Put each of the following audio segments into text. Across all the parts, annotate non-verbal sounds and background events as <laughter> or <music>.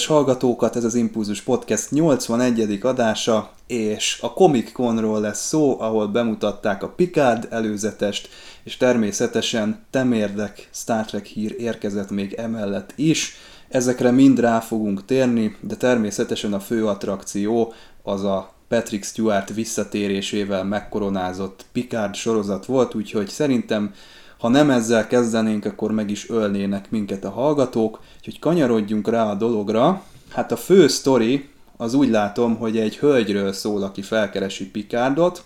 Kedves hallgatókat, ez az Impulzus Podcast 81. adása, és a Comic Conról lesz szó, ahol bemutatták a Picard előzetest, és természetesen temérdek Star Trek hír érkezett még emellett is. Ezekre mind rá fogunk térni, de természetesen a fő attrakció az a Patrick Stewart visszatérésével megkoronázott Picard sorozat volt, úgyhogy szerintem ha nem ezzel kezdenénk, akkor meg is ölnének minket a hallgatók, úgyhogy kanyarodjunk rá a dologra. Hát a fő sztori az úgy látom, hogy egy hölgyről szól, aki felkeresi Picardot,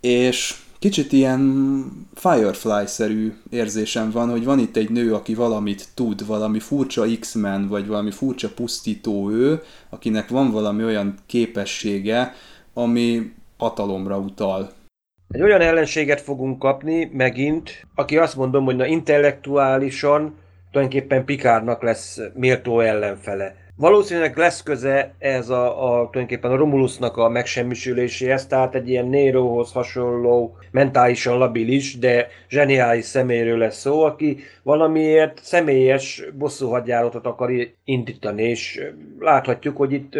és kicsit ilyen Firefly-szerű érzésem van, hogy van itt egy nő, aki valamit tud, valami furcsa X-Men, vagy valami furcsa pusztító ő, akinek van valami olyan képessége, ami hatalomra utal. Egy olyan ellenséget fogunk kapni megint, aki azt mondom, hogy na intellektuálisan tulajdonképpen Pikárnak lesz méltó ellenfele. Valószínűleg lesz köze ez a, a tulajdonképpen a Romulusnak a megsemmisüléséhez, tehát egy ilyen Nerohoz hasonló, mentálisan labilis, de zseniális személyről lesz szó, aki valamiért személyes bosszúhagyjáratot akar indítani, és láthatjuk, hogy itt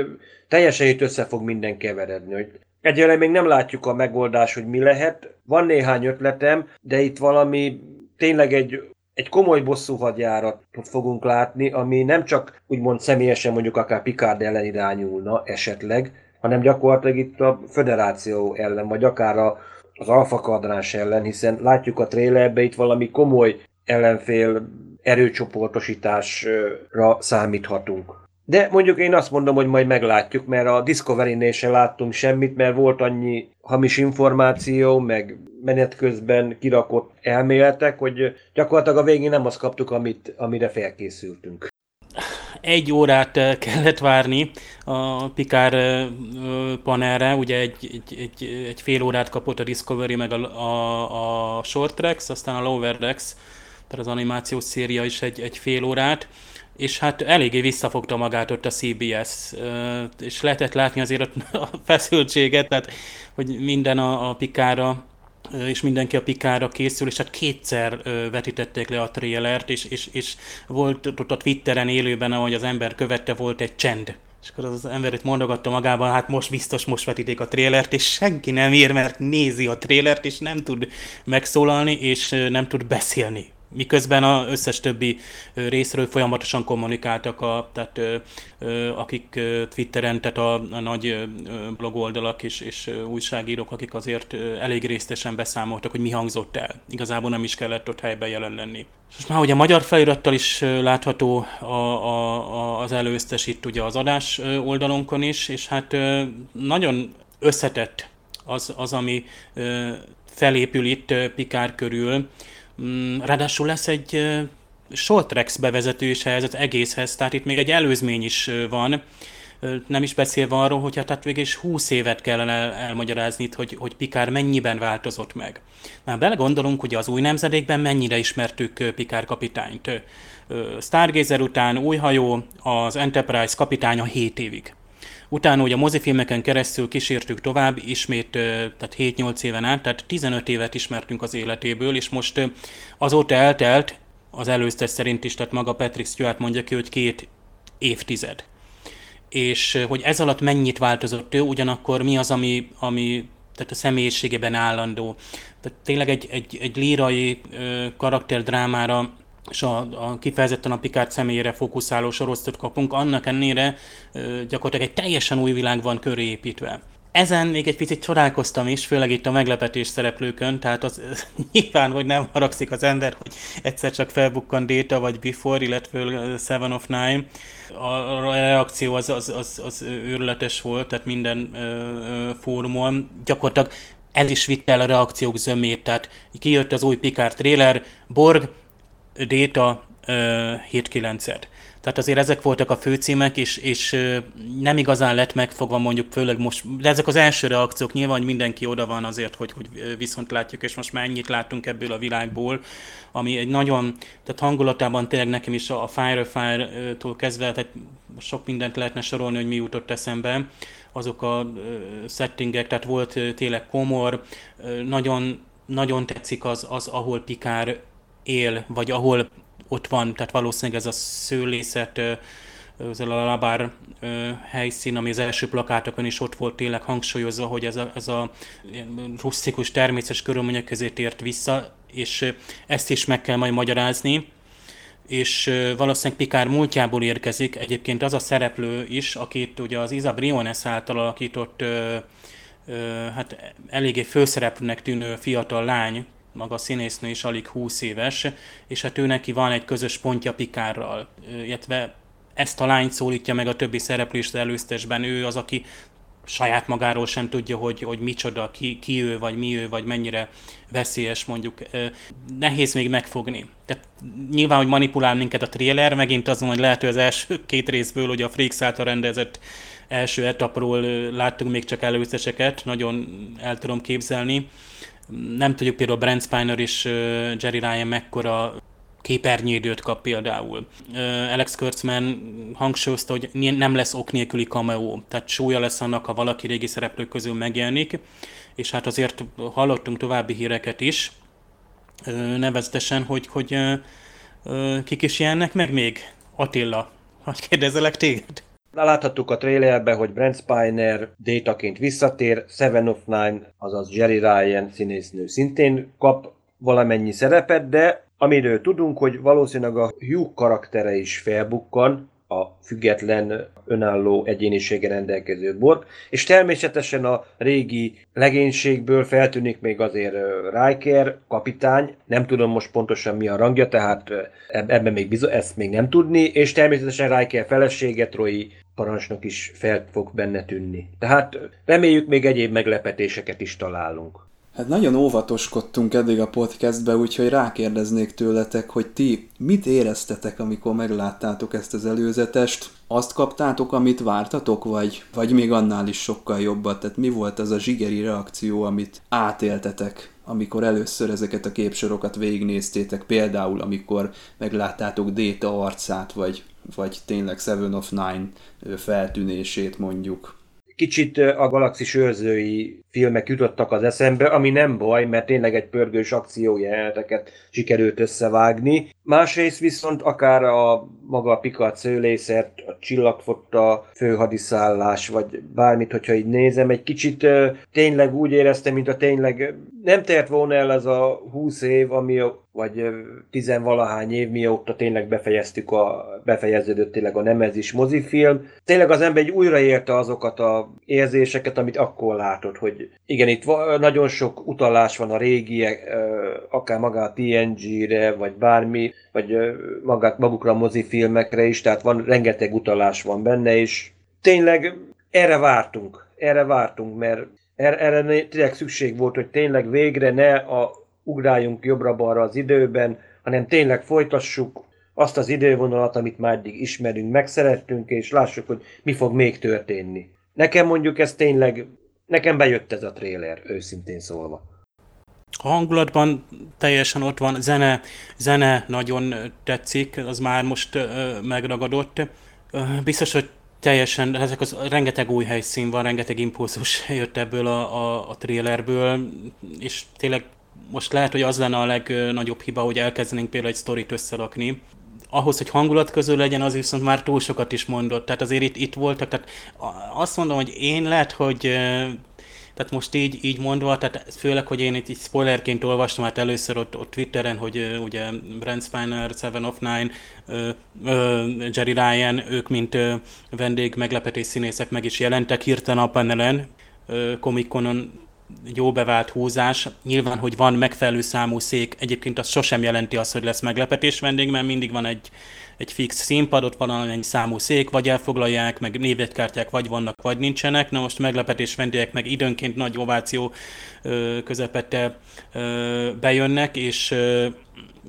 teljesen itt össze fog minden keveredni, hogy Egyelőre még nem látjuk a megoldást, hogy mi lehet. Van néhány ötletem, de itt valami tényleg egy, egy komoly bosszú hadjáratot fogunk látni, ami nem csak úgymond személyesen mondjuk akár Picard ellen irányulna esetleg, hanem gyakorlatilag itt a föderáció ellen, vagy akár a, az alfa kadráns ellen, hiszen látjuk a trailerbe itt valami komoly ellenfél erőcsoportosításra számíthatunk. De mondjuk én azt mondom, hogy majd meglátjuk, mert a Discovery-nél se láttunk semmit, mert volt annyi hamis információ, meg menet közben kirakott elméletek, hogy gyakorlatilag a végén nem azt kaptuk, amit, amire felkészültünk. Egy órát eh, kellett várni a Pikár eh, panelre, ugye egy, egy, egy, egy fél órát kapott a Discovery, meg a, a, a Short Tracks, aztán a Lower Decks, tehát az animációs széria is egy, egy fél órát és hát eléggé visszafogta magát ott a CBS, és lehetett látni azért <laughs> a feszültséget, tehát hogy minden a, a pikára és mindenki a pikára készül, és hát kétszer vetítették le a trélert, és, és, és volt ott a Twitteren élőben, ahogy az ember követte, volt egy csend. És akkor az ember itt mondogatta magában, hát most biztos most vetíték a trélert, és senki nem ír, mert nézi a trélert, és nem tud megszólalni, és nem tud beszélni miközben az összes többi részről folyamatosan kommunikáltak, a, tehát akik Twitteren, tehát a, a nagy blogoldalak és, és újságírók, akik azért elég résztesen beszámoltak, hogy mi hangzott el. Igazából nem is kellett ott helyben jelen lenni. És már ugye a magyar felirattal is látható a, a, a, az előztes itt ugye az adás oldalunkon is, és hát nagyon összetett az, az ami felépül itt Pikár körül, ráadásul lesz egy tracks bevezető is ehhez az egészhez, tehát itt még egy előzmény is van, nem is beszélve arról, hogy hát, hát végig is 20 évet kellene el, elmagyarázni hogy, hogy Pikár mennyiben változott meg. Már belegondolunk, hogy az új nemzedékben mennyire ismertük Pikár kapitányt. Stargazer után új hajó, az Enterprise kapitánya 7 évig. Utána ugye a mozifilmeken keresztül kísértük tovább, ismét tehát 7-8 éven át, tehát 15 évet ismertünk az életéből, és most azóta eltelt, az előztes szerint is, tehát maga Patrick Stewart mondja ki, hogy két évtized. És hogy ez alatt mennyit változott ő, ugyanakkor mi az, ami, ami tehát a személyiségében állandó. Tehát tényleg egy, egy, egy lírai karakterdrámára és a, a kifejezetten a Picard személyére fókuszáló sorozatot kapunk, annak ennére gyakorlatilag egy teljesen új világ van köré építve. ezen még egy picit csodálkoztam is, főleg itt a meglepetés szereplőkön, tehát az <laughs> nyilván, hogy nem haragszik az ember, hogy egyszer csak felbukkan Data vagy Before, illetve Seven of Nine. A reakció az, az, az, az őrületes volt, tehát minden ö, ö, fórumon. Gyakorlatilag ez is vitte el a reakciók zömét, tehát kijött az új Picard trailer, Borg, Data, 7-9-et. Tehát azért ezek voltak a főcímek, és, és nem igazán lett megfogva mondjuk, főleg most, de ezek az első reakciók, nyilván, hogy mindenki oda van azért, hogy, hogy viszont látjuk, és most már ennyit látunk ebből a világból, ami egy nagyon, tehát hangulatában tényleg nekem is a Fire Fire-tól kezdve, tehát sok mindent lehetne sorolni, hogy mi jutott eszembe, azok a settingek, tehát volt tényleg komor, nagyon, nagyon tetszik az, az, ahol Pikár él, vagy ahol ott van, tehát valószínűleg ez a szőlészet, ez a labár helyszín, ami az első plakátokon is ott volt tényleg hangsúlyozva, hogy ez a, ez a russzikus természetes körülmények közé tért vissza, és ezt is meg kell majd magyarázni és valószínűleg Pikár múltjából érkezik. Egyébként az a szereplő is, akit ugye az Isa Briones által alakított, hát eléggé főszereplőnek tűnő fiatal lány, maga a színésznő is alig 20 éves, és hát ő neki van egy közös pontja Pikárral, illetve ezt a lányt szólítja meg a többi szereplő is előztesben, ő az, aki saját magáról sem tudja, hogy, hogy micsoda, ki, ki ő, vagy mi ő, vagy mennyire veszélyes mondjuk. Nehéz még megfogni. Tehát nyilván, hogy manipulál minket a trailer, megint azon, hogy lehet, az első <laughs> két részből, hogy a Freaks által rendezett első etapról láttunk még csak előzteseket, nagyon el tudom képzelni. Nem tudjuk például Brent Spiner és Jerry Ryan mekkora képernyőidőt kap például. Alex Kurtzman hangsúlyozta, hogy nem lesz ok nélküli cameo, tehát súlya lesz annak, ha valaki régi szereplők közül megjelenik, és hát azért hallottunk további híreket is, nevezetesen, hogy, hogy kik is jelennek meg még? Attila, hogy kérdezelek téged? Láthattuk a trailerben, hogy Brent Spiner détaként visszatér, Seven of Nine, azaz Jerry Ryan színésznő szintén kap valamennyi szerepet, de amiről tudunk, hogy valószínűleg a Hugh karaktere is felbukkan, a független, önálló egyénisége rendelkező Borg, és természetesen a régi legénységből feltűnik még azért Riker, kapitány, nem tudom most pontosan mi a rangja, tehát ebben még bizony, ezt még nem tudni, és természetesen Riker felesége, Troy parancsnok is fel fog benne tűnni. Tehát reméljük még egyéb meglepetéseket is találunk. Hát nagyon óvatoskodtunk eddig a podcastbe, úgyhogy rákérdeznék tőletek, hogy ti mit éreztetek, amikor megláttátok ezt az előzetest? Azt kaptátok, amit vártatok, vagy, vagy még annál is sokkal jobbat? Tehát mi volt az a zsigeri reakció, amit átéltetek, amikor először ezeket a képsorokat végignéztétek, például amikor megláttátok Déta arcát, vagy, vagy tényleg Seven of Nine feltűnését mondjuk? Kicsit a galaxis őrzői filmek jutottak az eszembe, ami nem baj, mert tényleg egy pörgős akciójeleneteket sikerült összevágni. Másrészt viszont akár a maga a Picard szőlészet, a csillagfotta, főhadiszállás, vagy bármit, hogyha így nézem, egy kicsit tényleg úgy éreztem, mint a tényleg nem tért volna el ez a 20 év, ami vagy tizenvalahány év mióta tényleg befejeztük a, befejeződött tényleg a Nemezis mozifilm. Tényleg az ember egy újraérte azokat a érzéseket, amit akkor látott, hogy igen, itt nagyon sok utalás van a régi, akár maga a TNG-re, vagy bármi, vagy magát, magukra a mozifilmekre is, tehát van rengeteg utalás van benne, és tényleg erre vártunk, erre vártunk, mert er-, erre tényleg szükség volt, hogy tényleg végre ne a ugráljunk jobbra-balra az időben, hanem tényleg folytassuk azt az idővonalat, amit már eddig ismerünk, megszerettünk, és lássuk, hogy mi fog még történni. Nekem mondjuk ez tényleg Nekem bejött ez a tréler, őszintén szólva. A hangulatban teljesen ott van, zene, zene nagyon tetszik, az már most ö, megragadott. Ö, biztos, hogy teljesen, ezek az rengeteg új helyszín van, rengeteg impulzus <laughs> jött ebből a, a, a trélerből, és tényleg most lehet, hogy az lenne a legnagyobb hiba, hogy elkezdenénk például egy sztorit összerakni, ahhoz, hogy hangulat közül legyen, az viszont már túl sokat is mondott. Tehát azért itt, itt voltak, tehát azt mondom, hogy én lehet, hogy tehát most így, így mondva, tehát főleg, hogy én itt így spoilerként olvastam, hát először ott, ott Twitteren, hogy ugye Brent Spiner, Seven of Nine, ö, Jerry Ryan, ők mint vendég meglepetés színészek meg is jelentek hirtelen a panelen, komikonon jó bevált húzás. Nyilván, hogy van megfelelő számú szék, egyébként az sosem jelenti azt, hogy lesz meglepetés vendég, mert mindig van egy, egy fix színpad, ott valamennyi számú szék, vagy elfoglalják, meg névjegykártyák vagy vannak, vagy nincsenek. Na most meglepetés vendégek meg időnként nagy ováció közepette bejönnek, és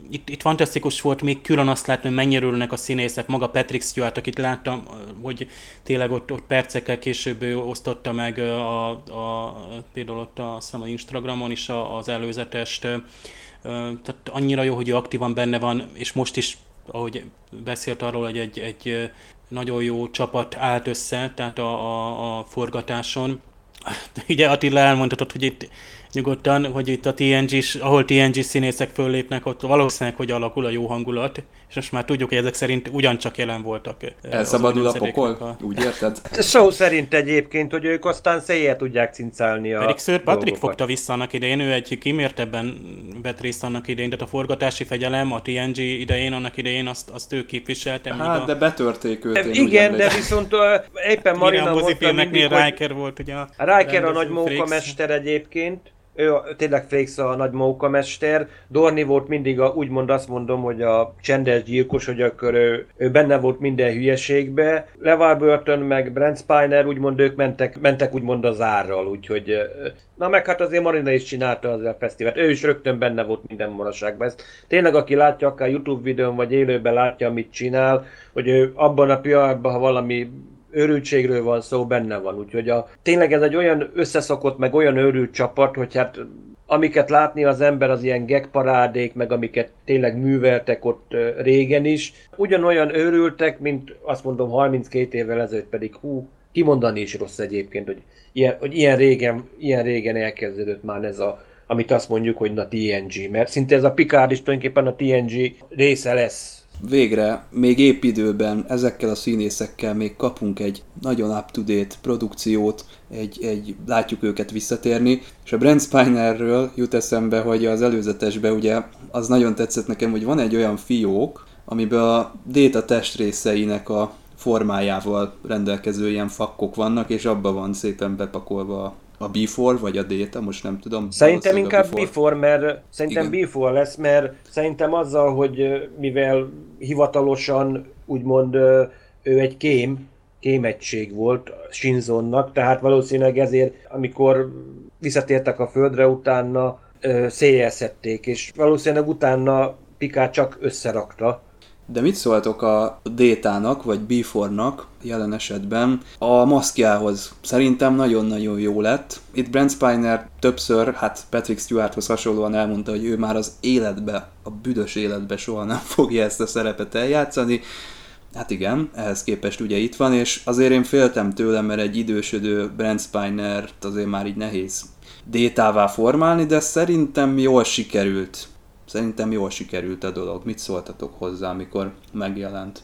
itt, itt fantasztikus volt még külön azt látni, hogy mennyire örülnek a színészek. Maga Patrick Stewart, akit láttam, hogy tényleg ott, ott percekkel később ő osztotta meg a, a, például ott a, azt a Instagramon is az előzetest. Tehát annyira jó, hogy ő aktívan benne van, és most is, ahogy beszélt arról, hogy egy, egy nagyon jó csapat állt össze, tehát a, a, a forgatáson. <laughs> Ugye Attila elmondhatott, hogy itt nyugodtan, hogy itt a TNG, ahol TNG színészek föllépnek, ott valószínűleg, hogy alakul a jó hangulat, és most már tudjuk, hogy ezek szerint ugyancsak jelen voltak. Elszabadul a pokol? A... Úgy érted? <laughs> Szó szerint egyébként, hogy ők aztán széjjel tudják cincálni a Pedig Sir Patrick dolgokat. fogta vissza annak idején, ő egy kimértebben vett részt annak idején, tehát a forgatási fegyelem a TNG idején, annak idején azt, azt ő képviselte. Hát, a... de betörték őt. Én igen, de viszont uh, éppen Marina mondta mindig, hogy... Riker volt ugye a Riker a nagy mókamester egyébként, ő tényleg Frakes a nagy mester. Dorni volt mindig a, úgymond azt mondom, hogy a csendes gyilkos, hogy akkor ő, ő benne volt minden hülyeségbe. Levar Burton meg Brent Spiner, úgymond ők mentek, mentek úgymond az árral, úgyhogy Na meg hát azért Marina is csinálta az a fesztivált. Ő is rögtön benne volt minden maraságban. Ezt tényleg aki látja, akár YouTube videón vagy élőben látja, amit csinál, hogy ő abban a pillanatban, ha valami őrültségről van szó, benne van. Úgyhogy a, tényleg ez egy olyan összeszokott, meg olyan őrült csapat, hogy hát amiket látni az ember az ilyen gegparádék, meg amiket tényleg műveltek ott régen is, ugyanolyan őrültek, mint azt mondom 32 évvel ezelőtt pedig. Hú, kimondani is rossz egyébként, hogy ilyen, hogy ilyen régen, ilyen régen elkezdődött már ez a, amit azt mondjuk, hogy na TNG, mert szinte ez a Picard is tulajdonképpen a TNG része lesz végre még épp időben ezekkel a színészekkel még kapunk egy nagyon up-to-date produkciót, egy, egy, látjuk őket visszatérni, és a Brent Spinerről jut eszembe, hogy az előzetesbe ugye az nagyon tetszett nekem, hogy van egy olyan fiók, amiben a Data testrészeinek a formájával rendelkező ilyen fakkok vannak, és abba van szépen bepakolva a Before vagy a Data, most nem tudom. Szerintem inkább before. before, mert szerintem Igen. Before lesz, mert szerintem azzal, hogy mivel hivatalosan úgymond ő egy kém, kémegység volt Shinzonnak, tehát valószínűleg ezért, amikor visszatértek a földre, utána széjjelszedték, és valószínűleg utána Picard csak összerakta, de mit szóltok a Détának, vagy Before-nak jelen esetben a maszkjához? Szerintem nagyon-nagyon jó lett. Itt Brent Spiner többször, hát Patrick Stewarthoz hasonlóan elmondta, hogy ő már az életbe, a büdös életbe soha nem fogja ezt a szerepet eljátszani. Hát igen, ehhez képest ugye itt van, és azért én féltem tőle, mert egy idősödő Brent Spiner azért már így nehéz détává formálni, de szerintem jól sikerült Szerintem jól sikerült a dolog. Mit szóltatok hozzá, amikor megjelent?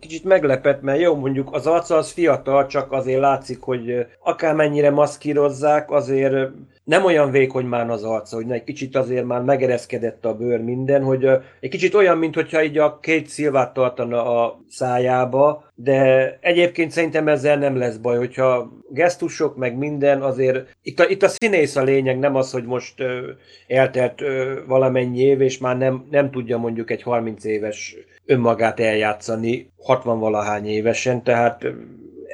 Kicsit meglepett, mert jó, mondjuk az arca az fiatal, csak azért látszik, hogy akármennyire maszkírozzák, azért nem olyan vékony már az arca, hogy egy kicsit azért már megereszkedett a bőr minden, hogy egy kicsit olyan, mintha így a két szilvát tartana a szájába, de egyébként szerintem ezzel nem lesz baj, hogyha gesztusok, meg minden, azért itt a, itt a színész a lényeg, nem az, hogy most ö, eltelt ö, valamennyi év, és már nem, nem tudja mondjuk egy 30 éves önmagát eljátszani 60 valahány évesen, tehát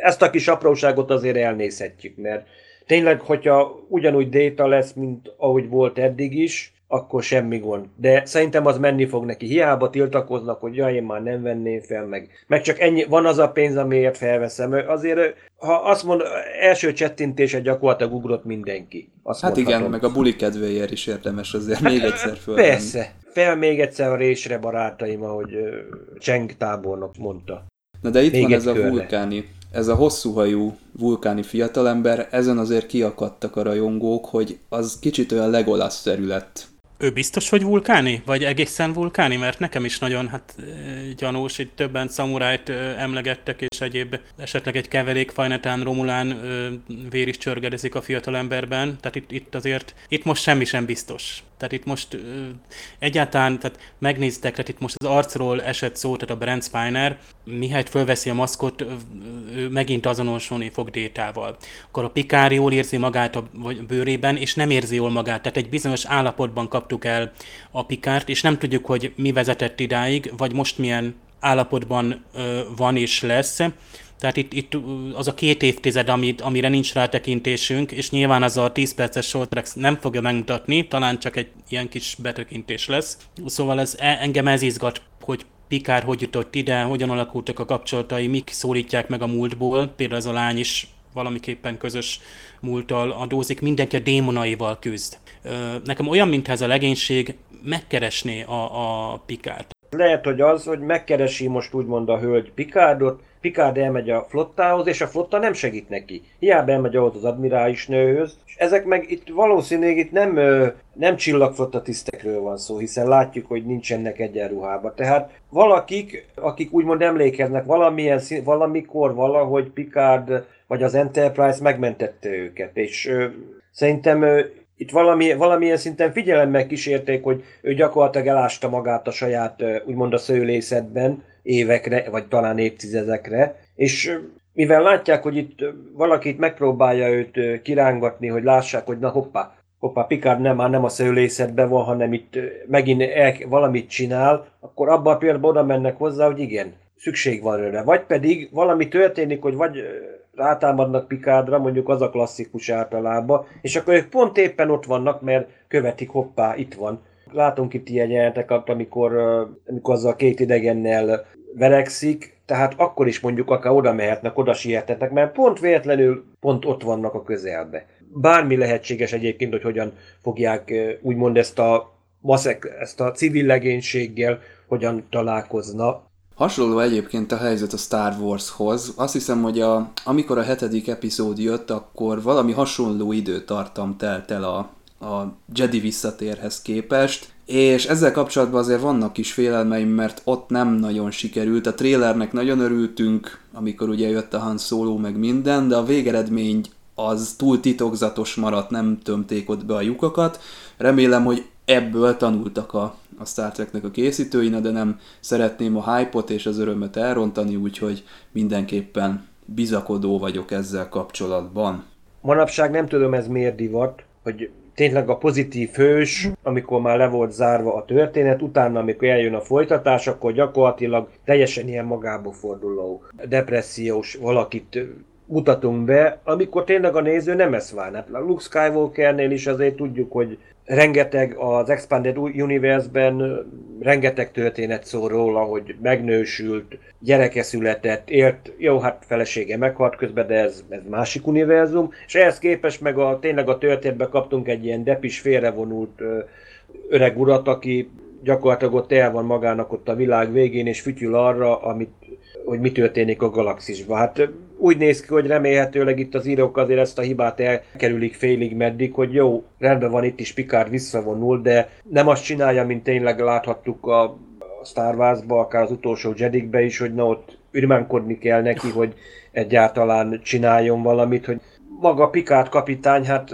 ezt a kis apróságot azért elnézhetjük, mert tényleg, hogyha ugyanúgy déta lesz, mint ahogy volt eddig is, akkor semmi gond. De szerintem az menni fog neki. Hiába tiltakoznak, hogy jaj, én már nem venném fel, meg, meg csak ennyi, van az a pénz, amiért felveszem. Azért, ha azt mond, első csettintése gyakorlatilag ugrott mindenki. Azt hát mondhatom. igen, meg a buli kedvéért is érdemes azért még egyszer fölvenni. Persze, fel még egyszer a résre barátaim, ahogy Cseng tábornok mondta. Na de itt még van ez körre. a vulkáni ez a hosszúhajú vulkáni fiatalember, ezen azért kiakadtak a rajongók, hogy az kicsit olyan Legolas-szerű lett. Ő biztos, hogy vulkáni? Vagy egészen vulkáni? Mert nekem is nagyon hát gyanús, hogy többen szamurájt emlegettek, és egyéb esetleg egy keverék fajnetán Romulán vér is csörgedezik a fiatalemberben. Tehát itt, itt azért, itt most semmi sem biztos. Tehát itt most ö, egyáltalán, tehát megnéztek, tehát itt most az arcról esett szó, tehát a Brent Spiner, mihelyt fölveszi a maszkot, ő megint azonosulni fog détával. Akkor a Pikár jól érzi magát a bőrében, és nem érzi jól magát. Tehát egy bizonyos állapotban kaptuk el a Pikárt, és nem tudjuk, hogy mi vezetett idáig, vagy most milyen állapotban ö, van és lesz. Tehát itt, itt az a két évtized, amit, amire nincs rátekintésünk, és nyilván az a 10 perces short nem fogja megmutatni, talán csak egy ilyen kis betekintés lesz. Szóval ez, e, engem ez izgat, hogy Pikár hogy jutott ide, hogyan alakultak a kapcsolatai, mik szólítják meg a múltból, például ez a lány is valamiképpen közös múlttal adózik, mindenki a démonaival küzd. Nekem olyan, mintha ez a legénység megkeresné a, a Pikárt. Lehet, hogy az, hogy megkeresi most úgymond a hölgy Pikárdot, Picard elmegy a flottához, és a flotta nem segít neki. Hiába elmegy ahhoz az admirális nőhöz. És ezek meg itt valószínűleg itt nem, nem csillagflotta tisztekről van szó, hiszen látjuk, hogy nincsenek egyenruhában. Tehát valakik, akik úgymond emlékeznek valamilyen, valamikor valahogy Picard vagy az Enterprise megmentette őket, és szerintem itt valami, valamilyen szinten figyelemmel kísérték, hogy ő gyakorlatilag elásta magát a saját, úgymond a szőlészetben, évekre, vagy talán évtizedekre, és mivel látják, hogy itt valakit megpróbálja őt kirángatni, hogy lássák, hogy na hoppá, hoppá, Picard nem, már nem a szőlészetben van, hanem itt megint el, valamit csinál, akkor abban a pillanatban oda mennek hozzá, hogy igen, szükség van őre. Vagy pedig valami történik, hogy vagy rátámadnak Pikádra, mondjuk az a klasszikus általában, és akkor ők pont éppen ott vannak, mert követik, hoppá, itt van. Látunk itt ilyen jeleneteket, amikor, amikor azzal két idegennel verekszik, tehát akkor is mondjuk akár oda mehetnek, oda sietetnek, mert pont véletlenül pont ott vannak a közelbe. Bármi lehetséges egyébként, hogy hogyan fogják úgymond ezt a maszek, ezt a civil legénységgel hogyan találkozna. Hasonló egyébként a helyzet a Star Warshoz. Azt hiszem, hogy a, amikor a hetedik epizód jött, akkor valami hasonló időtartam telt el a, a Jedi visszatérhez képest, és ezzel kapcsolatban azért vannak kis félelmeim, mert ott nem nagyon sikerült. A trélernek nagyon örültünk, amikor ugye jött a Han Solo meg minden, de a végeredmény az túl titokzatos maradt, nem tömték ott be a lyukakat. Remélem, hogy ebből tanultak a, a Star Treknek a készítői, de nem szeretném a hype és az örömet elrontani, úgyhogy mindenképpen bizakodó vagyok ezzel kapcsolatban. Manapság nem tudom ez miért divat, hogy tényleg a pozitív hős, amikor már le volt zárva a történet, utána, amikor eljön a folytatás, akkor gyakorlatilag teljesen ilyen magába forduló, depressziós valakit mutatunk be, amikor tényleg a néző nem ezt vár. Hát Luke Skywalkernél is azért tudjuk, hogy rengeteg az Expanded Universe-ben rengeteg történet szól róla, hogy megnősült, gyereke született, élt, jó, hát felesége meghalt közben, de ez, ez másik univerzum, és ehhez képest meg a, tényleg a történetbe kaptunk egy ilyen depis, félrevonult öreg urat, aki gyakorlatilag ott el van magának ott a világ végén, és fütyül arra, amit, hogy mi történik a galaxisban. Hát úgy néz ki, hogy remélhetőleg itt az írók azért ezt a hibát elkerülik félig meddig, hogy jó, rendben van itt is Picard visszavonul, de nem azt csinálja, mint tényleg láthattuk a Star Wars-ba, akár az utolsó Jedikbe is, hogy na ott ürmánkodni kell neki, hogy egyáltalán csináljon valamit, hogy maga Picard kapitány, hát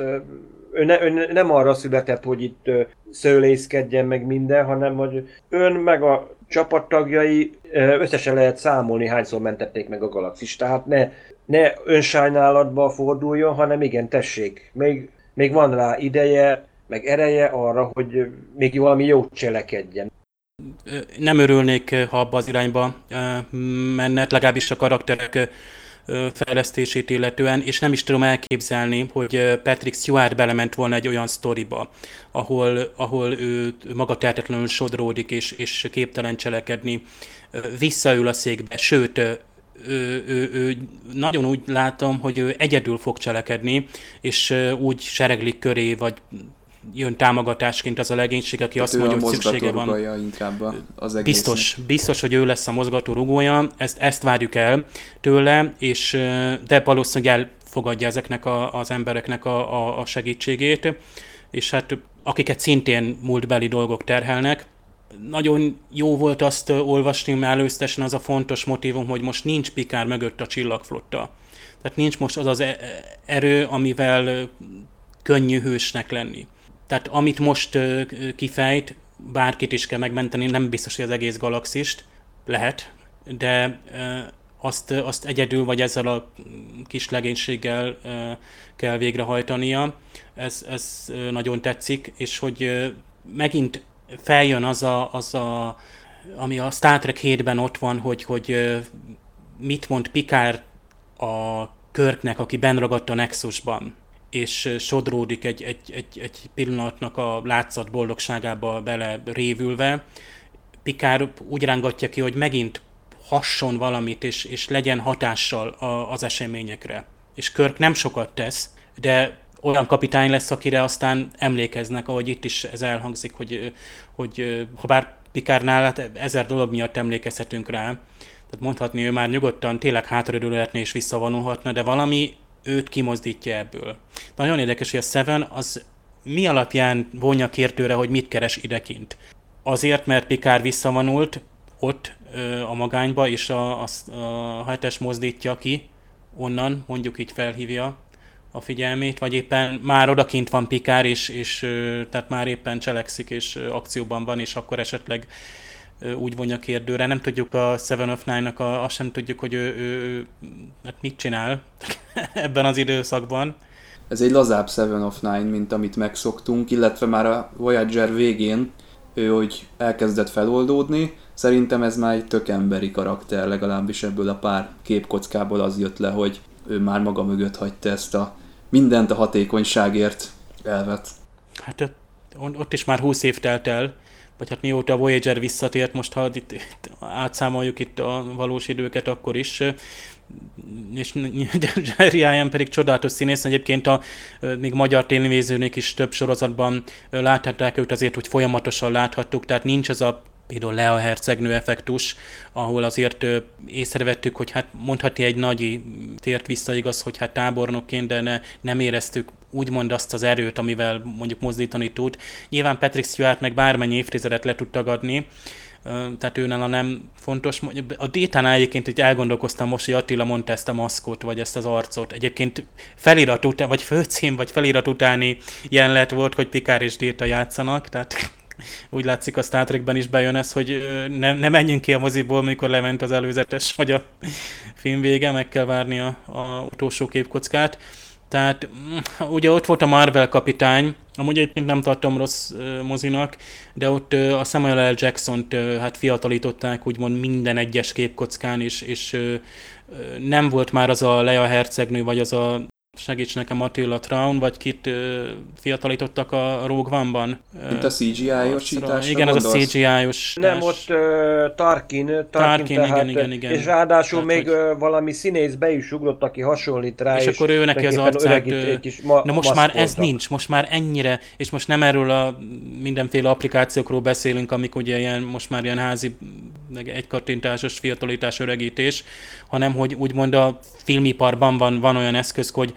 ő, ne, ő nem arra született, hogy itt szőlészkedjen meg minden, hanem hogy ön meg a csapattagjai összesen lehet számolni, hányszor mentették meg a galaxis. Tehát ne, ne önsajnálatba forduljon, hanem igen, tessék, még, még van rá ideje, meg ereje arra, hogy még valami jót cselekedjen. Nem örülnék, ha abba az irányba menne, legalábbis a karakterek fejlesztését illetően, és nem is tudom elképzelni, hogy Patrick Stewart belement volna egy olyan sztoriba, ahol, ahol ő maga tehetetlenül sodródik és, és képtelen cselekedni, visszaül a székbe, sőt, ő, ő, ő, nagyon úgy látom, hogy ő egyedül fog cselekedni, és úgy sereglik köré, vagy jön támogatásként az a legénység, aki azt mondja, hogy szüksége van. inkább az biztos, biztos, hogy ő lesz a mozgató rugója, ezt, ezt várjuk el tőle, és de valószínűleg elfogadja ezeknek a, az embereknek a, a, a segítségét, és hát akiket szintén múltbeli dolgok terhelnek, nagyon jó volt azt olvasni, mert előztesen az a fontos motivum, hogy most nincs Pikár mögött a csillagflotta. Tehát nincs most az az e-, erő, amivel könnyű hősnek lenni. Tehát amit most kifejt, bárkit is kell megmenteni, nem biztos, hogy az egész galaxist, lehet, de azt, azt egyedül vagy ezzel a kis legénységgel kell végrehajtania. Ez, ez nagyon tetszik, és hogy megint feljön az a, az a ami a Star Trek 7-ben ott van, hogy, hogy mit mond Picard a Körknek, aki benragadt a Nexusban, és sodródik egy, egy, egy, egy pillanatnak a látszat boldogságába bele révülve. Pikár úgy rángatja ki, hogy megint hasson valamit, és, és legyen hatással a, az eseményekre. És Körk nem sokat tesz, de olyan kapitány lesz, akire aztán emlékeznek, ahogy itt is ez elhangzik, hogy, hogy ha bár Pikárnál hát ezer dolog miatt emlékezhetünk rá, tehát mondhatni ő már nyugodtan tényleg hátradőlhetne és visszavonulhatna, de valami őt kimozdítja ebből. Nagyon érdekes, hogy a Seven az mi alapján vonja kértőre, hogy mit keres idekint. Azért, mert Pikár visszavonult ott a magányba, és a, a, a hetes mozdítja ki onnan, mondjuk így felhívja a figyelmét, vagy éppen már odakint van Pikár, és, és tehát már éppen cselekszik, és akcióban van, és akkor esetleg úgy vonja kérdőre. Nem tudjuk a Seven of Nine-nak, azt sem tudjuk, hogy ő, ő hát mit csinál <laughs> ebben az időszakban. Ez egy lazább Seven of Nine, mint amit megszoktunk, illetve már a Voyager végén ő hogy elkezdett feloldódni. Szerintem ez már egy tök emberi karakter, legalábbis ebből a pár képkockából az jött le, hogy ő már maga mögött hagyta ezt a mindent a hatékonyságért elvet. Hát ott is már 20 év telt el, vagy hát mióta a Voyager visszatért, most ha itt, itt átszámoljuk itt a valós időket, akkor is, és Jerry Ian pedig csodálatos színész, egyébként a még magyar tévénézőnek is több sorozatban láthatták őt azért, hogy folyamatosan láthattuk, tehát nincs az a például Lea hercegnő effektus, ahol azért észrevettük, hogy hát mondhatni egy nagy tért vissza igaz, hogy hát tábornokként, de ne, nem éreztük úgymond azt az erőt, amivel mondjuk mozdítani tud. Nyilván Patrick Stewart meg bármennyi évtizedet le tud tagadni, tehát őnál nem fontos. A Détánál egyébként hogy elgondolkoztam most, hogy Attila mondta ezt a maszkot, vagy ezt az arcot. Egyébként felirat után, vagy főcím, vagy felirat utáni jelenet volt, hogy Pikár és Déta játszanak, tehát úgy látszik a Star Trekben is bejön ez, hogy ne, ne menjünk ki a moziból, mikor lement az előzetes, vagy a film vége, meg kell várni a, a utolsó képkockát. Tehát mm, ugye ott volt a Marvel kapitány, amúgy egyébként nem tartom rossz mozinak, de ott a Samuel L. Jackson-t hát fiatalították úgymond minden egyes képkockán, és, és nem volt már az a Lea hercegnő, vagy az a Segíts nekem Attila Traun, vagy kit ö, fiatalítottak a Rogue One-ban. Mint a CGI-osításra Igen, az a CGI-os. Nem, ott uh, Tarkin, Tarkin, Tarkin tehát, igen, igen, igen. És ráadásul tehát, még hogy... valami színész be is ugrott, aki hasonlít rá. És, és akkor ő neki az arcát... Kis ma- de most már ez nincs, most már ennyire, és most nem erről a mindenféle applikációkról beszélünk, amik ugye ilyen, most már ilyen házi, egy kattintásos fiatalítás, öregítés, hanem hogy úgymond a filmiparban van, van olyan eszköz, hogy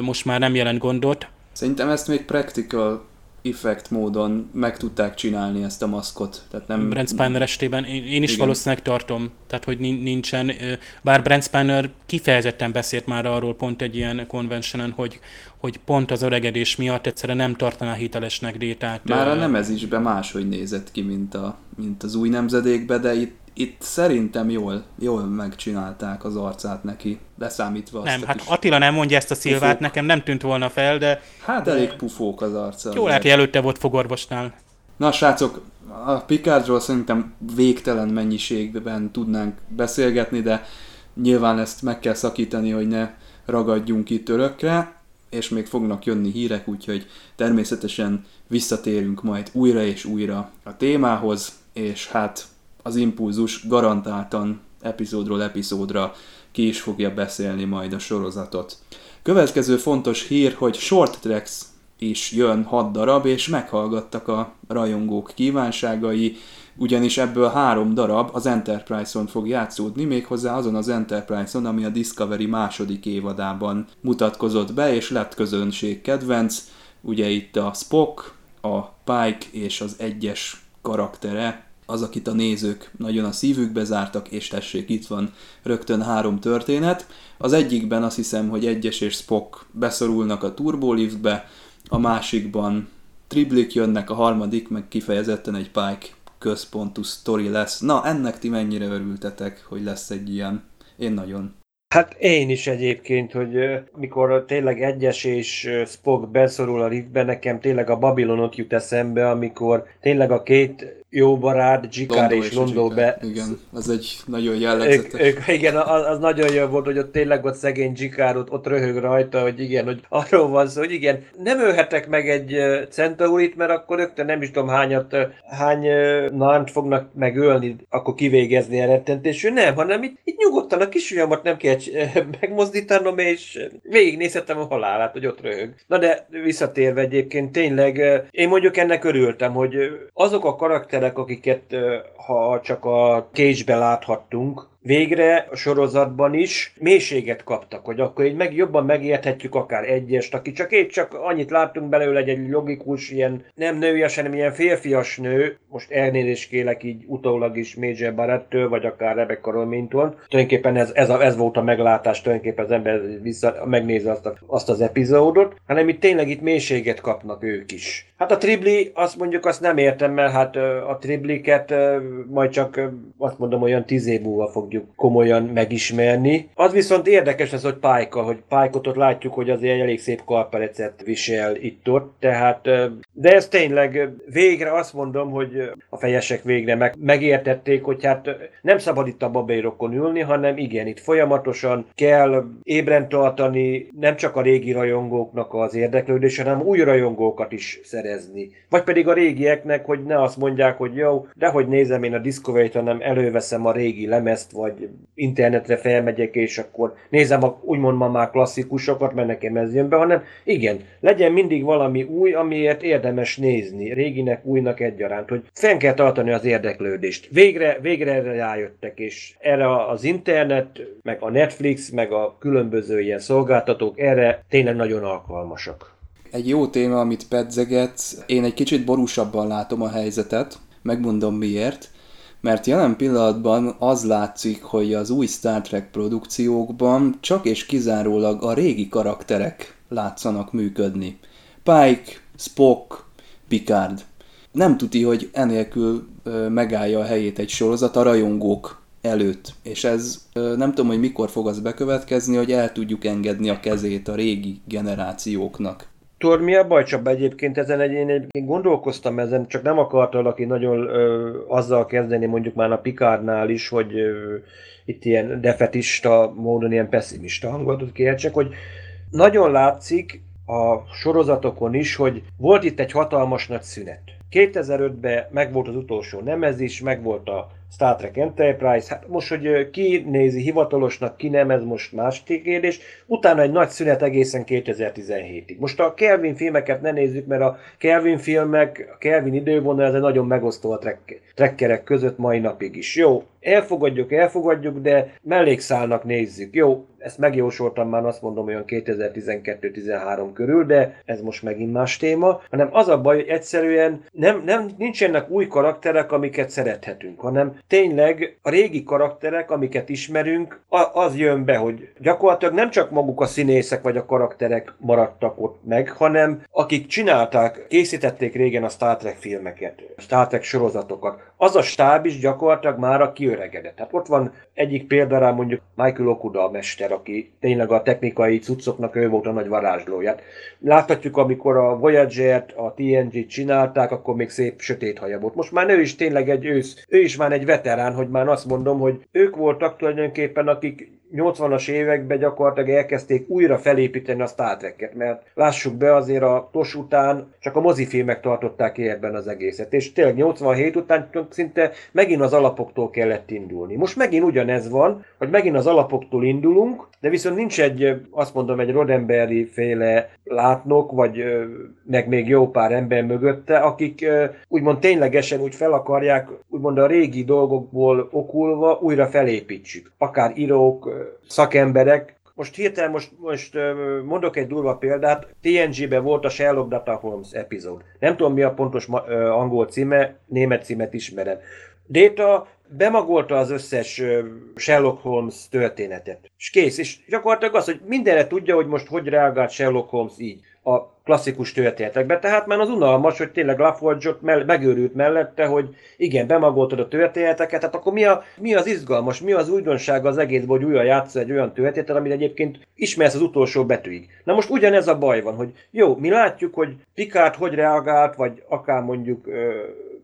most már nem jelent gondot. Szerintem ezt még practical effect módon meg tudták csinálni ezt a maszkot. Tehát nem... Brent Spiner estében én, én is Igen. valószínűleg tartom, tehát hogy nincsen, bár Brent Spiner kifejezetten beszélt már arról pont egy ilyen conventionen, hogy, hogy pont az öregedés miatt egyszerűen nem tartaná hitelesnek détát. Már a nem ez is be máshogy nézett ki, mint, a, mint az új nemzedékbe, de itt itt szerintem jól, jól megcsinálták az arcát neki, leszámítva azt Nem, hát kis Attila nem mondja ezt a szilvát, pufók. nekem nem tűnt volna fel, de... Hát elég pufók az arca. Jó lehet, hogy előtte volt fogorvosnál. Na srácok, a Picardról szerintem végtelen mennyiségben tudnánk beszélgetni, de nyilván ezt meg kell szakítani, hogy ne ragadjunk itt örökre, és még fognak jönni hírek, úgyhogy természetesen visszatérünk majd újra és újra a témához, és hát az impulzus garantáltan epizódról epizódra ki is fogja beszélni majd a sorozatot. Következő fontos hír, hogy Short Tracks is jön 6 darab, és meghallgattak a rajongók kívánságai, ugyanis ebből három darab az Enterprise-on fog játszódni, méghozzá azon az Enterprise-on, ami a Discovery második évadában mutatkozott be, és lett közönség kedvenc. Ugye itt a Spock, a Pike és az egyes karaktere az, akit a nézők nagyon a szívükbe zártak, és tessék, itt van rögtön három történet. Az egyikben azt hiszem, hogy Egyes és Spock beszorulnak a turboliftbe, a másikban triblik jönnek, a harmadik meg kifejezetten egy Pike központú sztori lesz. Na, ennek ti mennyire örültetek, hogy lesz egy ilyen? Én nagyon. Hát én is egyébként, hogy mikor tényleg egyes és Spock beszorul a liftbe, nekem tényleg a Babilonot jut eszembe, amikor tényleg a két jó barát, Jikár és Londó be... Igen, az egy nagyon jellegzetes. Ők, ők, igen, az, az, nagyon jó volt, hogy ott tényleg ott szegény Jikár ott, ott röhög rajta, hogy igen, hogy arról van szó, hogy igen, nem ölhetek meg egy Centaurit, mert akkor ők nem is tudom hányat, hány nánt fognak megölni, akkor kivégezni a rettentésű, nem, hanem itt, itt nyugodtan a kisujjamat nem kell <laughs> megmozdítanom, és végignézhettem a halálát, hogy ott röhög. Na de visszatérve egyébként tényleg, én mondjuk ennek örültem, hogy azok a karakterek, karakterek, akiket ha csak a cage láthattunk, végre a sorozatban is mélységet kaptak, hogy akkor így meg jobban megérthetjük akár egyest, aki csak egy csak annyit láttunk belőle, egy, logikus, ilyen nem nőies, hanem ilyen férfias nő, most elnézést kélek így utólag is Major Barrettől, vagy akár Rebecca Romintól. Tulajdonképpen ez, ez, a, ez volt a meglátás, tulajdonképpen az ember vissza, megnézi azt, a, azt az epizódot, hanem itt tényleg itt mélységet kapnak ők is. Hát a Tribli, azt mondjuk azt nem értem, mert hát a Tribliket majd csak azt mondom olyan tíz év múlva fogjuk komolyan megismerni. Az viszont érdekes ez, hogy Pájka, hogy Pájkot ott látjuk, hogy azért elég szép kalperecet visel itt-ott, tehát de ez tényleg végre azt mondom, hogy a fejesek végre meg, megértették, hogy hát nem szabad itt a babérokon ülni, hanem igen, itt folyamatosan kell ébren tartani nem csak a régi rajongóknak az érdeklődése, hanem új rajongókat is szerezni. Vagy pedig a régieknek, hogy ne azt mondják, hogy jó, de hogy nézem én a Discovery-t, hanem előveszem a régi lemezt, vagy internetre felmegyek, és akkor nézem a úgymond ma már klasszikusokat, mert nekem ez jön be, hanem igen, legyen mindig valami új, amiért érdemes nézni, réginek, újnak egyaránt, hogy fenn kell tartani az érdeklődést. Végre, végre erre rájöttek, és erre az internet, meg a Netflix, meg a különböző ilyen szolgáltatók erre tényleg nagyon alkalmasak. Egy jó téma, amit pedzeget, én egy kicsit borúsabban látom a helyzetet, megmondom miért, mert jelen pillanatban az látszik, hogy az új Star Trek produkciókban csak és kizárólag a régi karakterek látszanak működni. Pike, Spock, Picard. Nem tuti, hogy enélkül megállja a helyét egy sorozat a rajongók előtt. És ez nem tudom, hogy mikor fog az bekövetkezni, hogy el tudjuk engedni a kezét a régi generációknak. Tudod, mi a baj, Csaba, egyébként ezen egy, én egyébként gondolkoztam ezen, csak nem akart valaki nagyon ö, azzal kezdeni, mondjuk már a Pikárnál is, hogy ö, itt ilyen defetista módon ilyen pessimista hangot kértsek, hogy nagyon látszik a sorozatokon is, hogy volt itt egy hatalmas nagy szünet. 2005-ben megvolt az utolsó nemezis, megvolt a Star Trek Enterprise, hát most, hogy ki nézi hivatalosnak, ki nem, ez most más kérdés. Utána egy nagy szünet egészen 2017-ig. Most a Kelvin filmeket ne nézzük, mert a Kelvin filmek, a Kelvin idővonal, ez egy nagyon megosztó a trekkerek között mai napig is. Jó, elfogadjuk, elfogadjuk, de mellékszálnak nézzük. Jó, ezt megjósoltam már, azt mondom olyan 2012-13 körül, de ez most megint más téma, hanem az a baj, hogy egyszerűen nem, nem, nincsenek új karakterek, amiket szerethetünk, hanem tényleg a régi karakterek, amiket ismerünk, az jön be, hogy gyakorlatilag nem csak maguk a színészek vagy a karakterek maradtak ott meg, hanem akik csinálták, készítették régen a Star Trek filmeket, Star Trek sorozatokat, az a stáb is gyakorlatilag már a kiöregedett. Tehát ott van egyik példára mondjuk Michael Okuda a mester, aki tényleg a technikai cuccoknak ő volt a nagy varázslóját. Láthatjuk, amikor a Voyager-t, a TNG-t csinálták, akkor még szép sötét haja volt. Most már ő is tényleg egy ősz, ő is már egy veterán, hogy már azt mondom, hogy ők voltak tulajdonképpen, akik 80-as években gyakorlatilag elkezdték újra felépíteni a Star Trek-et, mert lássuk be azért a TOS után csak a mozifilmek tartották ki ebben az egészet, és tényleg 87 után szinte megint az alapoktól kellett indulni. Most megint ugyanez van, hogy megint az alapoktól indulunk, de viszont nincs egy, azt mondom, egy Rodemberi féle látnok, vagy meg még jó pár ember mögötte, akik úgymond ténylegesen úgy fel akarják, úgymond a régi dolgokból okulva újra felépítsük. Akár írók, szakemberek, most hirtelen most, most mondok egy durva példát, TNG-ben volt a Sherlock Data Holmes epizód. Nem tudom mi a pontos angol címe, német címet ismerem. Data bemagolta az összes Sherlock Holmes történetet. És kész. És gyakorlatilag az, hogy mindenre tudja, hogy most hogy reagált Sherlock Holmes így. A klasszikus történetekben. Tehát már az unalmas, hogy tényleg LaForge mell- megőrült mellette, hogy igen, bemagoltad a történeteket, tehát akkor mi, a, mi az izgalmas, mi az újdonság az egészben, hogy újra játsz egy olyan történetet, amit egyébként ismersz az utolsó betűig. Na most ugyanez a baj van, hogy jó, mi látjuk, hogy Picard hogy reagált, vagy akár mondjuk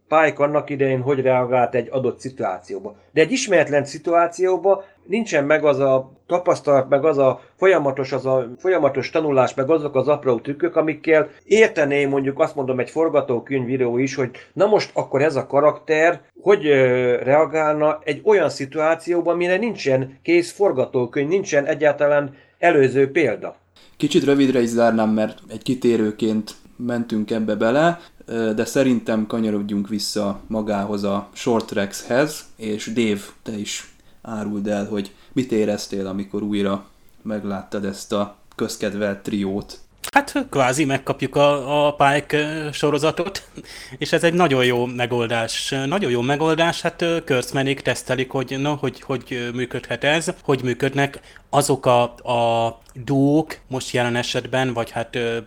Pike annak idején hogy reagált egy adott szituációba. De egy ismeretlen szituációba nincsen meg az a tapasztalat, meg az a folyamatos, az a folyamatos tanulás, meg azok az apró trükkök, amikkel értené mondjuk azt mondom egy forgatókönyvíró is, hogy na most akkor ez a karakter hogy reagálna egy olyan szituációban, mire nincsen kész forgatókönyv, nincsen egyáltalán előző példa. Kicsit rövidre is zárnám, mert egy kitérőként mentünk ebbe bele, de szerintem kanyarodjunk vissza magához a short tracks-hez, és Dave, te is áruld el, hogy mit éreztél, amikor újra megláttad ezt a közkedvelt triót. Hát kvázi megkapjuk a, a Pike sorozatot, és ez egy nagyon jó megoldás. Nagyon jó megoldás, hát Kurtzmanik tesztelik, hogy, na, hogy, hogy működhet ez, hogy működnek azok a, a dúk most jelen esetben, vagy hát ö,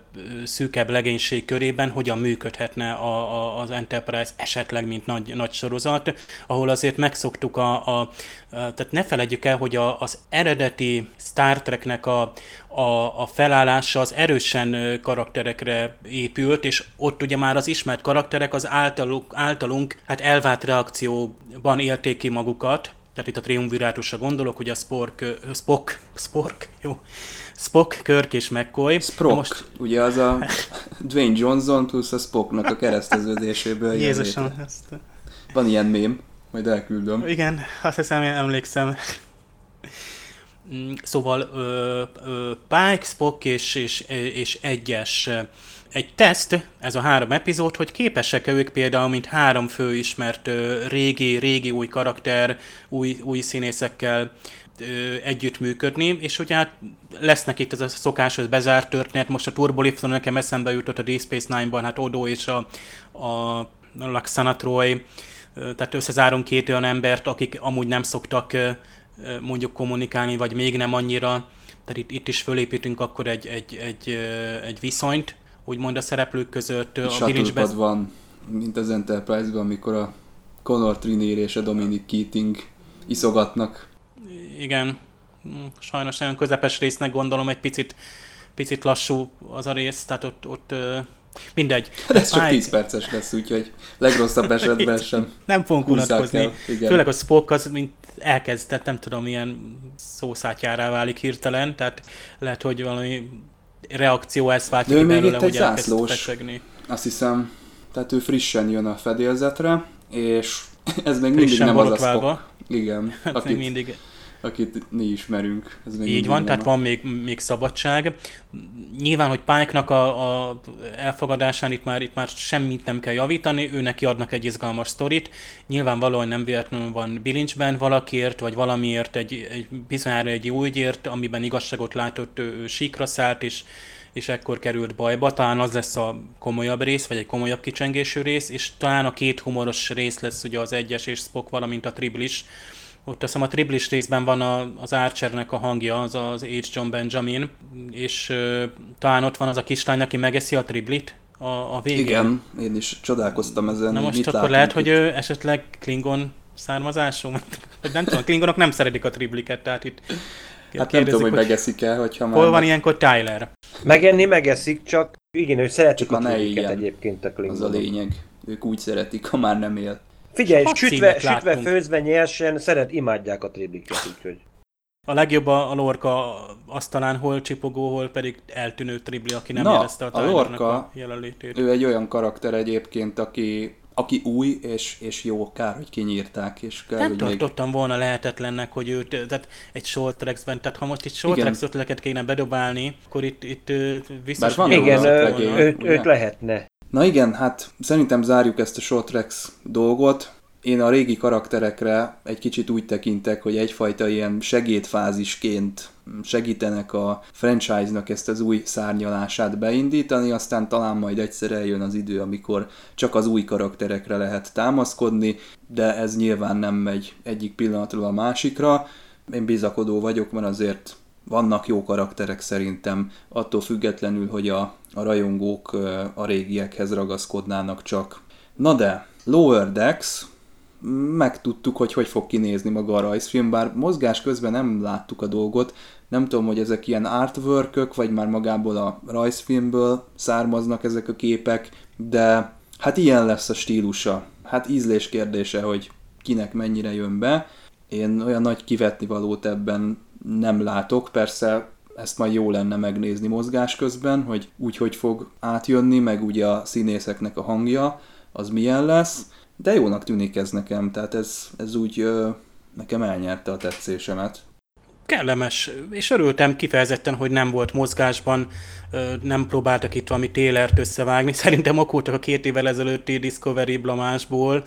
szűkebb legénység körében hogyan működhetne a, a, az Enterprise esetleg, mint nagy, nagy sorozat, ahol azért megszoktuk a, a, a tehát ne felejtjük el, hogy a, az eredeti Star Treknek a, a, a felállása az erősen karakterekre épült, és ott ugye már az ismert karakterek az általunk, általunk hát elvált reakcióban élték ki magukat, tehát itt a triumvirátusra gondolok, hogy a Spork, Spock, Spork, jó, Spock, Körk és McCoy. Spock, most... ugye az a Dwayne Johnson plusz a Spocknak a kereszteződéséből. Jézusom, ezt... Van ilyen mém, majd elküldöm. Igen, azt hiszem, én emlékszem. Mm, szóval ö, ö, Pike, Spock és, és, és egyes egy teszt, ez a három epizód, hogy képesek-e ők például, mint három főismert régi, régi új karakter, új, új színészekkel együttműködni, és ugye hát lesznek itt ez a szokásos bezárt történet, most a Turbolifton nekem eszembe jutott a Deep Space Nine-ban, hát Odo és a, a Laxana Troy, tehát összezárom két olyan embert, akik amúgy nem szoktak mondjuk kommunikálni, vagy még nem annyira, tehát itt, itt is fölépítünk akkor egy, egy, egy, egy viszonyt, úgymond a szereplők között. A bilincsben... van, mint az Enterprise-ban, amikor a Connor Trinier és a Dominic Keating iszogatnak. Igen, sajnos olyan közepes résznek gondolom egy picit, picit lassú az a rész, tehát ott, ott mindegy. Hát ez csak 10 perces lesz, úgyhogy legrosszabb <laughs> esetben sem. Nem fogunk unatkozni. Főleg a Spock az, mint elkezdett, nem tudom, ilyen szószátjárá válik hirtelen, tehát lehet, hogy valami reakció ezt váltja ki belőle, hogy zászlós, Azt hiszem, tehát ő frissen jön a fedélzetre, és <laughs> ez még mindig nem az a Spock. Igen, hát akit, mindig akit mi ismerünk. Ez még Így van, tehát van még, még szabadság. Nyilván, hogy Pike-nak a, a elfogadásán itt már, itt már semmit nem kell javítani, ő neki adnak egy izgalmas sztorit. Nyilvánvalóan nem véletlenül van bilincsben valakiért, vagy valamiért egy, egy bizonyára egy újért, amiben igazságot látott, ő, ő síkra szállt, és és ekkor került bajba. Talán az lesz a komolyabb rész, vagy egy komolyabb kicsengésű rész, és talán a két humoros rész lesz ugye az egyes és Spock, valamint a triblis, ott azt hiszem a triblis részben van a, az Archernek a hangja, az az H. John Benjamin, és uh, talán ott van az a kislány, aki megeszi a triblit a, a végén. Igen, én is csodálkoztam ezen. Na most mit akkor lehet, itt? hogy ő esetleg Klingon származású? <laughs> nem tudom, a Klingonok nem szeretik a tribliket, tehát itt Hát nem tudom, hogy, hogy megeszik-e, hogyha már... Hol van ilyenkor Tyler? Megenni megeszik, csak igen, ő szeretik csak a tribliket egyébként a Klingonok. Az a lényeg. Ők úgy szeretik, ha már nem él. Figyelj, sütve, sütve, főzve, nyersen, szeret, imádják a tribliket, úgyhogy. A legjobb a, a lorka asztalán hol csipogó, hol pedig eltűnő tribli, aki nem Na, érezte a, a lorka, a jelenlétét. Ő egy olyan karakter egyébként, aki aki új és, és jó, kár, hogy kinyírták. És kár, nem hogy tartottam még... volna lehetetlennek, hogy őt, tehát egy short tracks-ben, tehát ha most itt short tracks ötleteket kéne bedobálni, akkor itt, itt biztos... van igen, őt, őt lehetne. Na igen, hát szerintem zárjuk ezt a Short Tracks dolgot. Én a régi karakterekre egy kicsit úgy tekintek, hogy egyfajta ilyen segédfázisként segítenek a franchise-nak ezt az új szárnyalását beindítani, aztán talán majd egyszer eljön az idő, amikor csak az új karakterekre lehet támaszkodni, de ez nyilván nem megy egyik pillanatról a másikra. Én bizakodó vagyok, mert azért vannak jó karakterek szerintem, attól függetlenül, hogy a, a rajongók a régiekhez ragaszkodnának csak. Na de, Lower Decks, megtudtuk, hogy hogy fog kinézni maga a rajzfilm, bár mozgás közben nem láttuk a dolgot, nem tudom, hogy ezek ilyen artwork vagy már magából a rajzfilmből származnak ezek a képek, de hát ilyen lesz a stílusa. Hát ízlés kérdése, hogy kinek mennyire jön be. Én olyan nagy kivetni valót ebben nem látok, persze ezt majd jó lenne megnézni mozgás közben, hogy úgy, hogy fog átjönni, meg ugye a színészeknek a hangja, az milyen lesz, de jónak tűnik ez nekem, tehát ez, ez úgy ö, nekem elnyerte a tetszésemet kellemes, és örültem kifejezetten, hogy nem volt mozgásban, nem próbáltak itt valami télert összevágni. <laughs> Szerintem okultak a két évvel ezelőtti Discovery blamásból.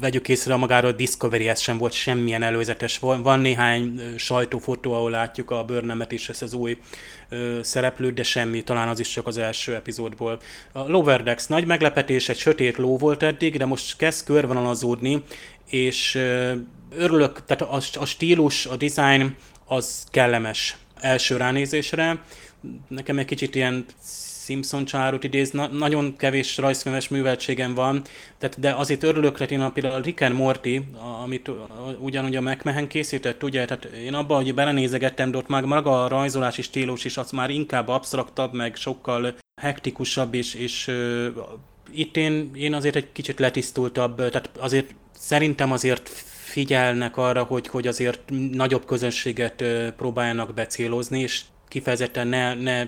Vegyük észre magáról, a Discovery sem volt semmilyen előzetes. Van néhány sajtófotó, ahol látjuk a bőrnemet és ezt az új szereplőt, de semmi, talán az is csak az első epizódból. A Lower Decks nagy meglepetés, egy sötét ló volt eddig, de most kezd körvonalazódni, és örülök, tehát a, a stílus, a design az kellemes első ránézésre. Nekem egy kicsit ilyen Simpson csárot idéz, na, nagyon kevés rajzkönyves műveltségem van, tehát, de azért örülök, hogy én például a Rick and Morty, amit ugyanúgy a McMahon készített, ugye, tehát én abban, hogy belenézegettem, de ott már maga a rajzolási stílus is az már inkább absztraktabb, meg sokkal hektikusabb, és, és uh, itt én, én azért egy kicsit letisztultabb, tehát azért szerintem azért figyelnek arra, hogy, hogy azért nagyobb közönséget próbáljanak becélozni, és kifejezetten ne, ne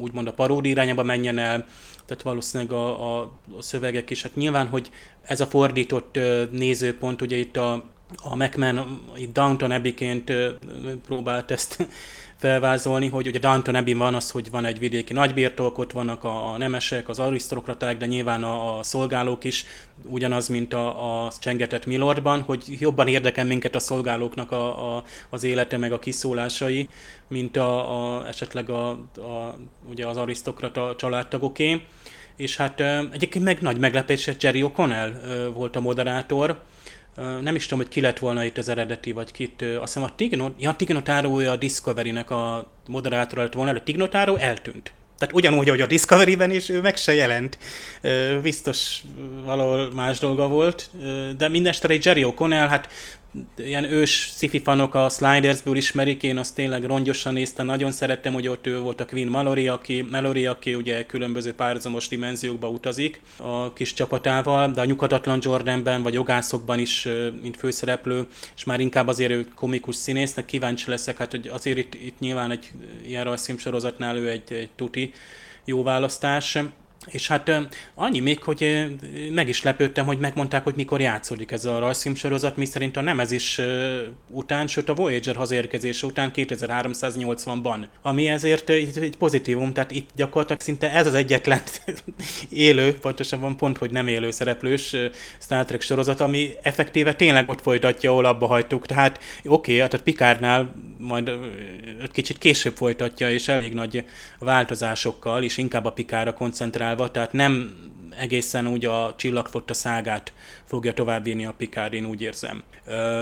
úgymond a paródi irányába menjen el, tehát valószínűleg a, a, a szövegek is. Hát nyilván, hogy ez a fordított nézőpont, ugye itt a, a McMahon itt Downton Abbey-ként próbált ezt felvázolni, hogy ugye Downton Abbey van az, hogy van egy vidéki nagybirtok, ott vannak a, a nemesek, az arisztokraták, de nyilván a, a szolgálók is ugyanaz, mint a, a csengetett Milordban, hogy jobban érdekel minket a szolgálóknak a, a, az élete meg a kiszólásai, mint a, a, esetleg a, a, ugye az arisztokrata családtagoké. És hát egyébként meg nagy meglepetés, Jerry O'Connell volt a moderátor, nem is tudom, hogy ki lett volna itt az eredeti, vagy kit. Azt hiszem a Tignot, ja, Tignotaro a Discovery-nek a moderátora lett volna, de Tignotaro eltűnt. Tehát ugyanúgy, hogy a Discovery-ben is ő meg se jelent. Biztos valahol más dolga volt. De mindestre egy Jerry O'Connell, hát ilyen ős sci a Slidersből ismerik, én azt tényleg rongyosan néztem, nagyon szerettem, hogy ott ő volt a Queen Mallory, aki, Mallory, aki ugye különböző párhuzamos dimenziókba utazik a kis csapatával, de a nyugatatlan Jordanben vagy jogászokban is, mint főszereplő, és már inkább azért ő komikus színésznek kíváncsi leszek, hát hogy azért itt, itt nyilván egy ilyen rajzfilm sorozatnál ő egy, egy tuti jó választás. És hát annyi még, hogy meg is lepődtem, hogy megmondták, hogy mikor játszódik ez a rajzfilm sorozat, mi szerint a Nemezis után, sőt a Voyager hazérkezése után 2380-ban. Ami ezért egy pozitívum, tehát itt gyakorlatilag szinte ez az egyetlen <laughs> élő, pontosabban pont, hogy nem élő szereplős Star Trek sorozat, ami effektíve tényleg ott folytatja, ahol abba hagytuk. Tehát oké, okay, tehát Pikárnál majd kicsit később folytatja, és elég nagy változásokkal, és inkább a Pikára koncentrál adaptálva, tehát nem egészen úgy a csillagfotta szágát fogja továbbírni a Picard, én úgy érzem.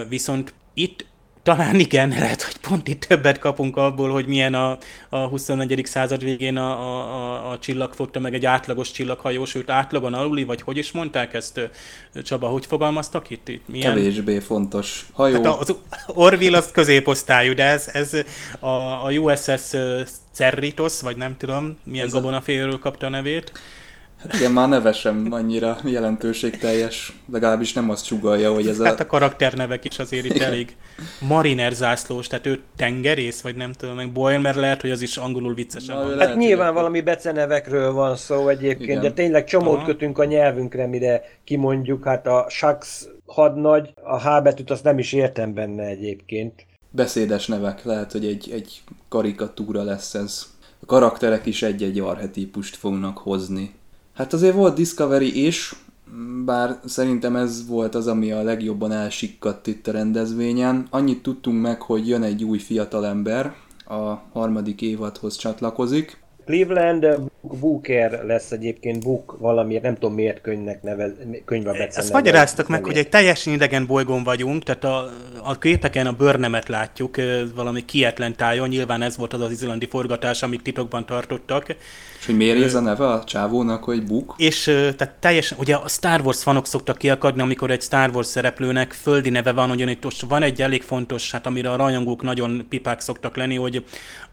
Viszont itt talán igen, lehet, hogy pont itt többet kapunk abból, hogy milyen a, a 21. század végén a, a, a csillagfotta, meg egy átlagos csillaghajó, sőt átlagon aluli, vagy hogy is mondták ezt, Csaba, hogy fogalmaztak itt? itt milyen... Kevésbé fontos hajó. Hát az Orville az középosztályú, de ez, ez a, a USS Cerritos, vagy nem tudom, milyen gabonaféről kapta a nevét. Igen, már neve sem annyira jelentőségteljes, legalábbis nem azt sugalja, hogy ez a... Hát a karakternevek is azért itt elég mariner zászlós, tehát ő tengerész, vagy nem tudom, meg Boyle, mert lehet, hogy az is angolul viccesen van. Hát nyilván hogy... valami becenevekről van szó egyébként, igen. de tényleg csomót Aha. kötünk a nyelvünkre, mire kimondjuk, hát a Shax hadnagy, a H betűt azt nem is értem benne egyébként. Beszédes nevek, lehet, hogy egy, egy karikatúra lesz ez. A karakterek is egy-egy arhetípust fognak hozni. Hát azért volt Discovery is, bár szerintem ez volt az, ami a legjobban elsikkadt itt a rendezvényen. Annyit tudtunk meg, hogy jön egy új fiatalember, a harmadik évadhoz csatlakozik. Cleveland Booker lesz egyébként Book valamiért, nem tudom miért könyvnek nevez, könyvbe Ezt magyaráztak meg, hogy egy teljesen idegen bolygón vagyunk, tehát a, a képeken a bőrnemet látjuk, valami kietlen tájon, nyilván ez volt az az izlandi forgatás, amit titokban tartottak. És hogy miért ez a neve a csávónak, hogy Book? És tehát teljesen, ugye a Star Wars fanok szoktak kiakadni, amikor egy Star Wars szereplőnek földi neve van, ugyanis van egy elég fontos, hát amire a rajongók nagyon pipák szoktak lenni, hogy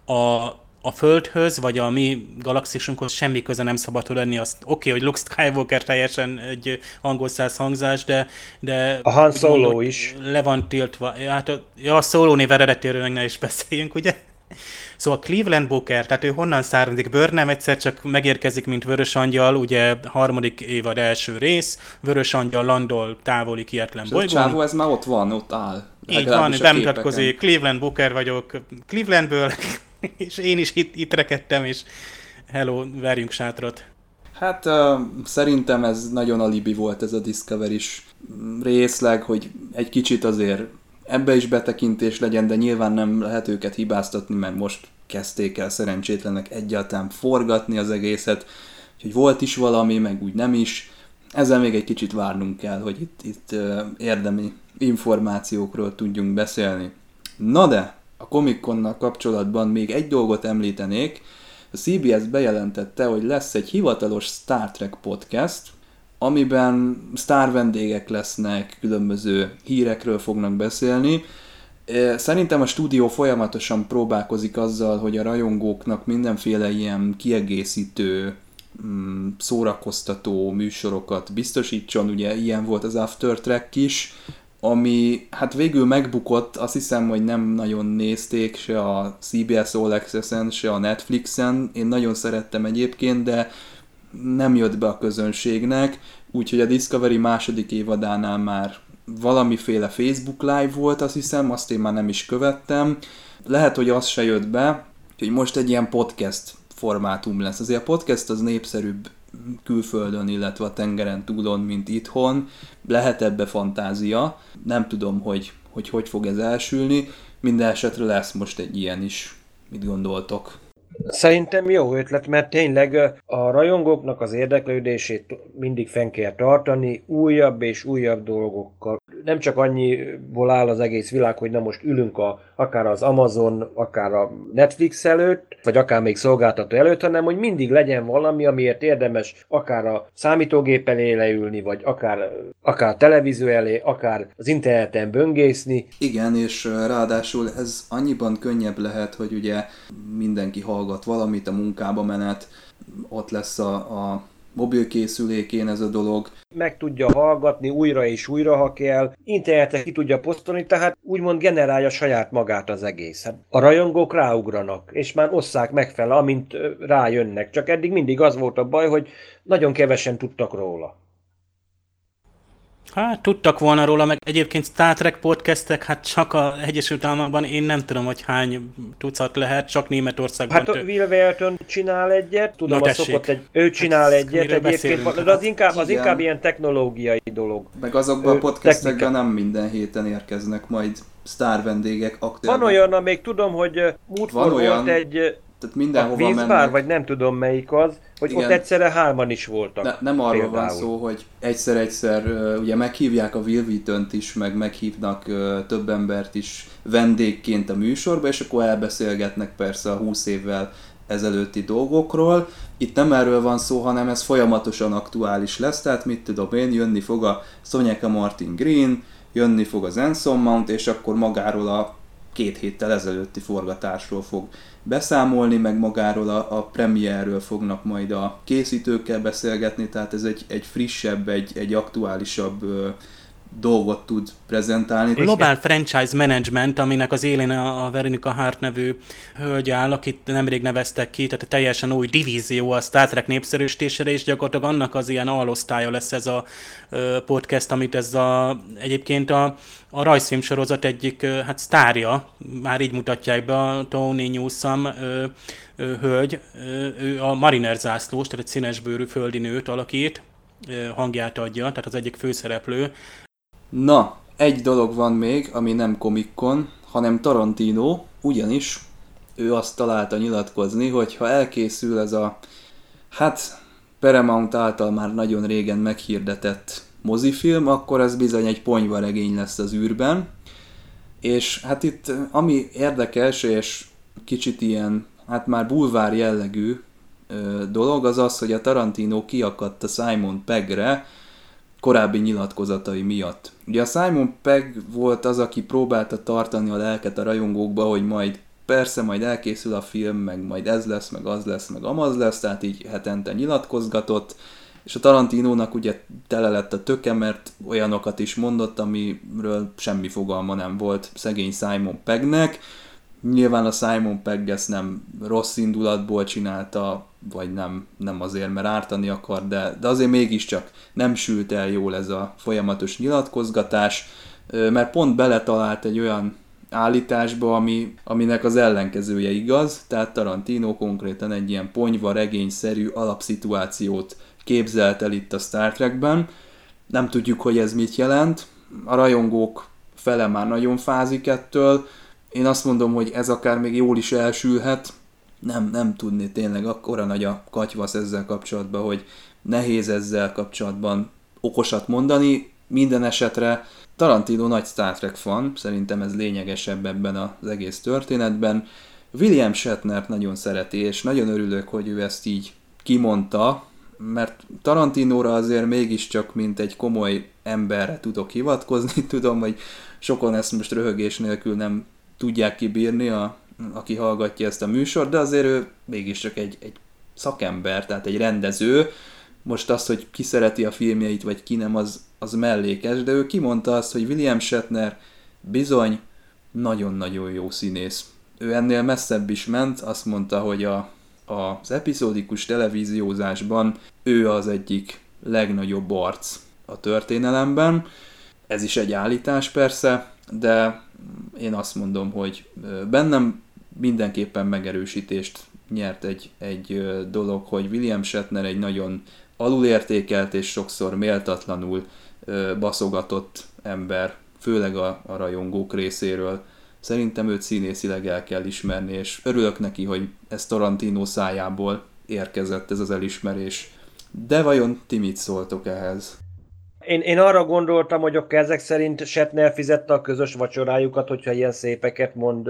a a Földhöz, vagy a mi galaxisunkhoz semmi köze nem szabad lenni. Azt oké, okay, hogy Luke Skywalker teljesen egy angol száz hangzás, de, de a Han Solo mondod, is. Le van tiltva. Hát a, ja, a Solo név eredetéről meg ne is beszéljünk, ugye? Szóval Cleveland Booker, tehát ő honnan származik? Bőr nem egyszer csak megérkezik, mint Vörös Angyal, ugye harmadik évad első rész, Vörös Angyal landol távoli kietlen bolygón. A csávó ez már ott van, ott áll. Így van, bemutatkozik, Cleveland Booker vagyok, Clevelandből, <laughs> és én is itt, itt rekedtem, és hello, verjünk sátrat. Hát szerintem ez nagyon alibi volt ez a discovery is részleg, hogy egy kicsit azért ebbe is betekintés legyen, de nyilván nem lehet őket hibáztatni, mert most kezdték el szerencsétlenek egyáltalán forgatni az egészet, hogy volt is valami, meg úgy nem is. Ezzel még egy kicsit várnunk kell, hogy itt, itt érdemi információkról tudjunk beszélni. Na de, a Comic kapcsolatban még egy dolgot említenék. A CBS bejelentette, hogy lesz egy hivatalos Star Trek podcast, amiben sztár vendégek lesznek, különböző hírekről fognak beszélni. Szerintem a stúdió folyamatosan próbálkozik azzal, hogy a rajongóknak mindenféle ilyen kiegészítő, mm, szórakoztató műsorokat biztosítson. Ugye ilyen volt az After Track is, ami hát végül megbukott, azt hiszem, hogy nem nagyon nézték se a CBS All Access-en, se a Netflixen. Én nagyon szerettem egyébként, de nem jött be a közönségnek, úgyhogy a Discovery második évadánál már valamiféle Facebook Live volt, azt hiszem, azt én már nem is követtem. Lehet, hogy az se jött be, hogy most egy ilyen podcast formátum lesz. Azért a podcast az népszerűbb külföldön, illetve a tengeren túlon, mint itthon. Lehet ebbe fantázia, nem tudom, hogy hogy, hogy fog ez elsülni. Minden esetre lesz most egy ilyen is. Mit gondoltok? Szerintem jó ötlet, mert tényleg a rajongóknak az érdeklődését mindig fenn kell tartani, újabb és újabb dolgokkal. Nem csak annyiból áll az egész világ, hogy na most ülünk a, akár az Amazon, akár a Netflix előtt, vagy akár még szolgáltató előtt, hanem hogy mindig legyen valami, amiért érdemes akár a számítógép elé leülni, vagy akár, akár televízió elé, akár az interneten böngészni. Igen, és ráadásul ez annyiban könnyebb lehet, hogy ugye mindenki hallgat valamit, a munkába menet, ott lesz a, a mobilkészülékén ez a dolog. Meg tudja hallgatni újra és újra, ha kell, internetre ki tudja posztolni, tehát úgymond generálja saját magát az egész. A rajongók ráugranak, és már osszák megfele, amint rájönnek. Csak eddig mindig az volt a baj, hogy nagyon kevesen tudtak róla. Hát tudtak volna róla, meg egyébként Star Trek podcastek, hát csak a Egyesült Államokban én nem tudom, hogy hány tucat lehet, csak Németországban. Hát a Will Wheaton csinál egyet, tudom, az szokott egy, ő csinál hát, egyet egyébként, de az inkább, az inkább ilyen technológiai dolog. Meg azokban a podcastekben nem minden héten érkeznek majd sztár vendégek aktívan. Van olyan, amíg tudom, hogy múltkor volt egy tehát mindenhova a vízbár, mennek. vagy nem tudom melyik az, hogy Igen. ott egyszerre hárman is voltak. Ne, nem arról például. van szó, hogy egyszer-egyszer ugye meghívják a Will is, meg meghívnak több embert is vendégként a műsorba, és akkor elbeszélgetnek persze a 20 évvel ezelőtti dolgokról. Itt nem erről van szó, hanem ez folyamatosan aktuális lesz, tehát mit tudom én, jönni fog a Sonyeka Martin Green, jönni fog az Enson Mount, és akkor magáról a két héttel ezelőtti forgatásról fog beszámolni, meg magáról a, a premierről fognak majd a készítőkkel beszélgetni, tehát ez egy, egy frissebb, egy, egy aktuálisabb dolgot tud prezentálni. Global Franchise Management, aminek az élén a Veronica Hart nevű hölgy áll, akit nemrég neveztek ki, tehát teljesen új divízió a Star Trek népszerűsítésére, és gyakorlatilag annak az ilyen alosztálya lesz ez a podcast, amit ez a, egyébként a, a rajzfilm sorozat egyik hát sztárja, már így mutatják be a Tony Newsom hölgy, ő a Mariner zászlós, tehát egy színesbőrű földi nőt alakít, hangját adja, tehát az egyik főszereplő, Na, egy dolog van még, ami nem Comic Con, hanem Tarantino, ugyanis ő azt találta nyilatkozni, hogy ha elkészül ez a, hát Paramount által már nagyon régen meghirdetett mozifilm, akkor ez bizony egy ponyvaregény lesz az űrben. És hát itt ami érdekes, és kicsit ilyen, hát már bulvár jellegű ö, dolog, az az, hogy a Tarantino kiakadt a Simon Peggre korábbi nyilatkozatai miatt. Ugye a Simon Pegg volt az, aki próbálta tartani a lelket a rajongókba, hogy majd persze majd elkészül a film, meg majd ez lesz, meg az lesz, meg amaz lesz, tehát így hetente nyilatkozgatott, és a Tarantinónak ugye tele lett a töke, mert olyanokat is mondott, amiről semmi fogalma nem volt szegény Simon Peggnek. Nyilván a Simon Pegg ezt nem rossz indulatból csinálta, vagy nem, nem azért, mert ártani akar, de, de azért mégiscsak nem sült el jól ez a folyamatos nyilatkozgatás, mert pont beletalált egy olyan állításba, ami, aminek az ellenkezője igaz, tehát Tarantino konkrétan egy ilyen ponyva regényszerű alapszituációt képzelt el itt a Star Trekben. Nem tudjuk, hogy ez mit jelent. A rajongók fele már nagyon fázik ettől. Én azt mondom, hogy ez akár még jól is elsülhet. Nem, nem tudni tényleg, akkora nagy a katyvasz ezzel kapcsolatban, hogy nehéz ezzel kapcsolatban okosat mondani. Minden esetre Tarantino nagy Star Trek fan, szerintem ez lényegesebb ebben az egész történetben. William Shatner nagyon szereti, és nagyon örülök, hogy ő ezt így kimondta, mert Tarantinóra azért mégiscsak, mint egy komoly emberre tudok hivatkozni. <laughs> Tudom, hogy sokan ezt most röhögés nélkül nem tudják kibírni, a, aki hallgatja ezt a műsort, de azért ő mégiscsak egy, egy szakember, tehát egy rendező. Most az, hogy ki szereti a filmjeit, vagy ki nem, az, az mellékes, de ő kimondta azt, hogy William Shatner bizony nagyon-nagyon jó színész. Ő ennél messzebb is ment, azt mondta, hogy a az epizódikus televíziózásban ő az egyik legnagyobb arc a történelemben. Ez is egy állítás persze, de én azt mondom, hogy bennem mindenképpen megerősítést nyert egy, egy dolog, hogy William Shatner egy nagyon alulértékelt és sokszor méltatlanul baszogatott ember, főleg a, a rajongók részéről. Szerintem őt színészileg el kell ismerni, és örülök neki, hogy ez Tarantino szájából érkezett ez az elismerés. De vajon ti mit szóltok ehhez? Én, én arra gondoltam, hogy a ezek szerint Setner fizette a közös vacsorájukat, hogyha ilyen szépeket mond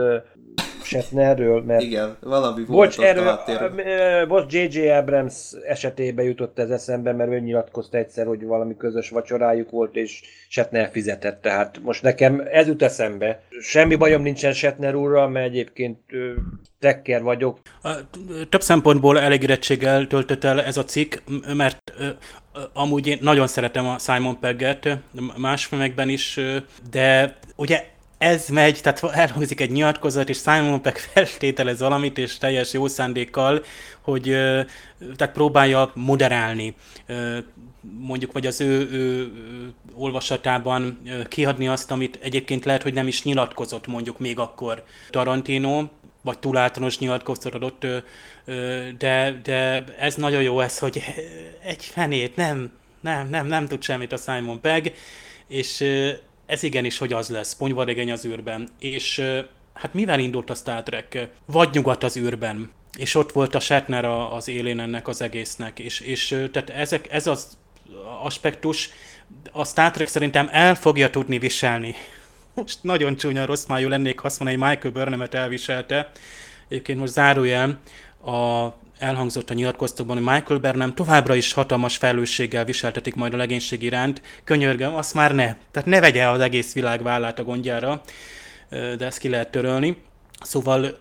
Shatnerről, mert... Igen, valami volt Bocs, erről, bocs, J.J. Abrams esetében jutott ez eszembe, mert ő nyilatkozta egyszer, hogy valami közös vacsorájuk volt, és Shatner fizetett, tehát most nekem ez jut eszembe. Semmi bajom nincsen Shatner úrral, mert egyébként tekker vagyok. Több szempontból elégedettséggel töltött el ez a cikk, mert amúgy én nagyon szeretem a Simon Pegget más filmekben is, de ugye ez megy, tehát elhangzik egy nyilatkozat, és Simon Peck feltételez valamit, és teljes jó szándékkal, hogy tehát próbálja moderálni. Mondjuk, vagy az ő, ő olvasatában kiadni azt, amit egyébként lehet, hogy nem is nyilatkozott mondjuk még akkor Tarantino, vagy túl általános nyilatkozatot adott, de, de ez nagyon jó ez, hogy egy fenét, nem, nem, nem, nem tud semmit a Simon Pegg, és ez igenis, hogy az lesz, ponyvaregeny az űrben. És hát mivel indult a Star Trek? Vagy nyugat az űrben. És ott volt a Shatner az élén ennek az egésznek. És, és tehát ezek, ez az aspektus a Star Trek szerintem el fogja tudni viselni. <laughs> Most nagyon csúnya rossz májú lennék, ha azt mondani, hogy Michael Burnham-et elviselte. Egyébként most zárójel, a elhangzott a nyilatkoztatban, hogy Michael Burnham továbbra is hatalmas felelősséggel viseltetik majd a legénység iránt. Könyörgöm, azt már ne. Tehát ne vegye az egész világ vállát a gondjára, de ezt ki lehet törölni. Szóval,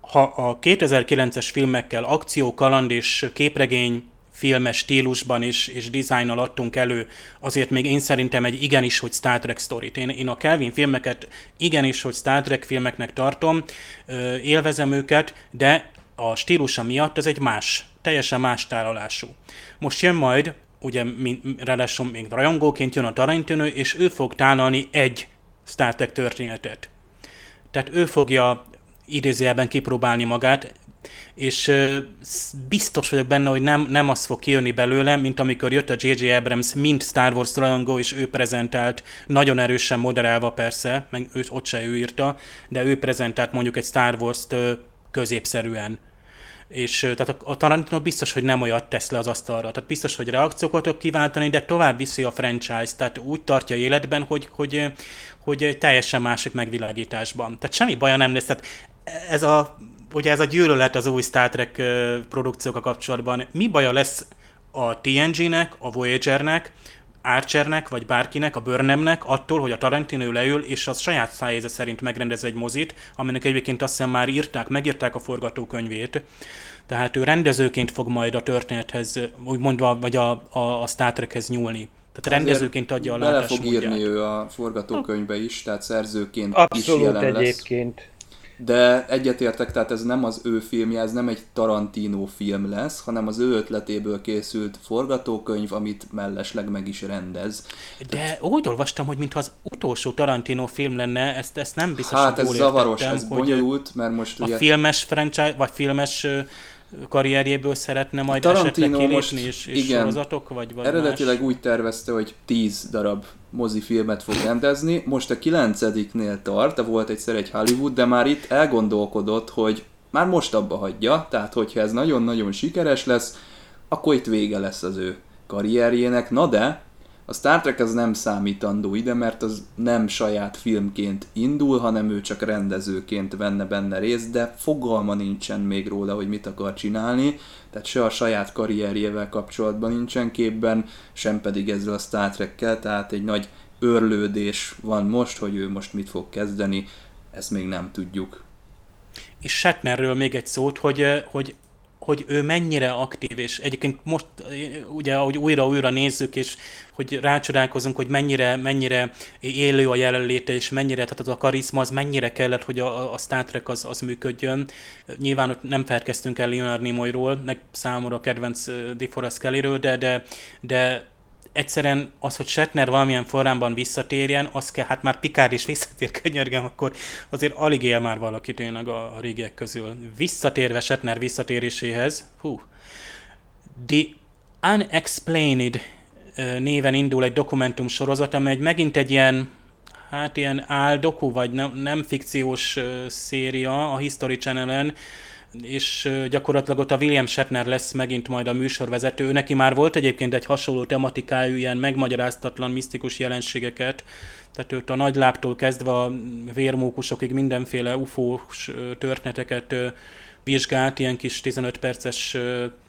ha a 2009-es filmekkel akció, kaland és képregény filmes stílusban és, és dizájnnal adtunk elő, azért még én szerintem egy igenis, hogy Star Trek sztorit. Én, én a Kelvin filmeket igenis, hogy Star Trek filmeknek tartom, élvezem őket, de a stílusa miatt ez egy más, teljesen más tálalású. Most jön majd, ugye ráadásul még rajongóként jön a Tarantino, és ő fog tálalni egy Star Trek történetet. Tehát ő fogja idézőjelben kipróbálni magát, és biztos vagyok benne, hogy nem, nem az fog kijönni belőle, mint amikor jött a J.J. Abrams, mint Star Wars rajongó, és ő prezentált, nagyon erősen moderálva persze, meg ő, ott se ő írta, de ő prezentált mondjuk egy Star Wars-t középszerűen. És tehát a, a Tarantino biztos, hogy nem olyat tesz le az asztalra. Tehát biztos, hogy reakciókat tud kiváltani, de tovább viszi a franchise, tehát úgy tartja életben, hogy, hogy, hogy teljesen másik megvilágításban. Tehát semmi baja nem lesz. Tehát ez a, ugye ez a gyűlölet az új Star Trek produkciókkal kapcsolatban. Mi baja lesz a TNG-nek, a Voyager-nek, Archernek, vagy bárkinek, a Burnhamnek attól, hogy a Tarantino leül, és az saját szájéze szerint megrendez egy mozit, aminek egyébként azt hiszem már írták, megírták a forgatókönyvét. Tehát ő rendezőként fog majd a történethez, úgy mondva, vagy a, a, a Star Trekhez nyúlni. Tehát rendezőként adja a Bele fog írni ő a forgatókönyvbe is, tehát szerzőként Abszolút is jelen egyébként. De egyetértek, tehát ez nem az ő filmje, ez nem egy Tarantino film lesz, hanem az ő ötletéből készült forgatókönyv, amit mellesleg meg is rendez. De úgy olvastam, hogy mintha az utolsó Tarantino film lenne, ezt, ezt nem biztos, Hát hogy ez zavaros, értettem, ez bonyolult, mert most A ugye... filmes franchise, vagy filmes karrierjéből szeretne majd Tarantino esetleg kilépni, most- és, és igen. sorozatok, vagy, vagy Eredetileg más? úgy tervezte, hogy 10 darab mozifilmet fog rendezni, most a kilencediknél tart, de volt egyszer egy Hollywood, de már itt elgondolkodott, hogy már most abba hagyja, tehát hogyha ez nagyon-nagyon sikeres lesz, akkor itt vége lesz az ő karrierjének, na de a Star Trek az nem számítandó ide, mert az nem saját filmként indul, hanem ő csak rendezőként venne benne részt, de fogalma nincsen még róla, hogy mit akar csinálni, tehát se a saját karrierjével kapcsolatban nincsen képben, sem pedig ezzel a Star Trekkel, tehát egy nagy örlődés van most, hogy ő most mit fog kezdeni, ezt még nem tudjuk. És Shatnerről még egy szót, hogy, hogy hogy ő mennyire aktív, és egyébként most ugye, ahogy újra-újra nézzük, és hogy rácsodálkozunk, hogy mennyire, mennyire élő a jelenléte, és mennyire, tehát az a karizma, az mennyire kellett, hogy a, a Star Trek az, az működjön. Nyilván ott nem felkeztünk el Leonard Nimoyról, meg számomra a kedvenc DeForest Kellyről, de, de, de egyszerűen az, hogy Shatner valamilyen formában visszatérjen, az kell, hát már Picard is visszatér, <laughs> könyörgem, akkor azért alig él már valaki tényleg a, a régiek közül. Visszatérve Shatner visszatéréséhez, hú, The Unexplained néven indul egy dokumentum sorozat, amely megint egy ilyen, hát ilyen áldoku, vagy nem, nem fikciós széria a History Channel-en, és gyakorlatilag ott a William Shatner lesz megint majd a műsorvezető. Neki már volt egyébként egy hasonló tematikájú, ilyen megmagyaráztatlan, misztikus jelenségeket, tehát őt a nagyláptól kezdve a vérmókusokig mindenféle ö, történeteket vizsgált, ilyen kis 15 perces,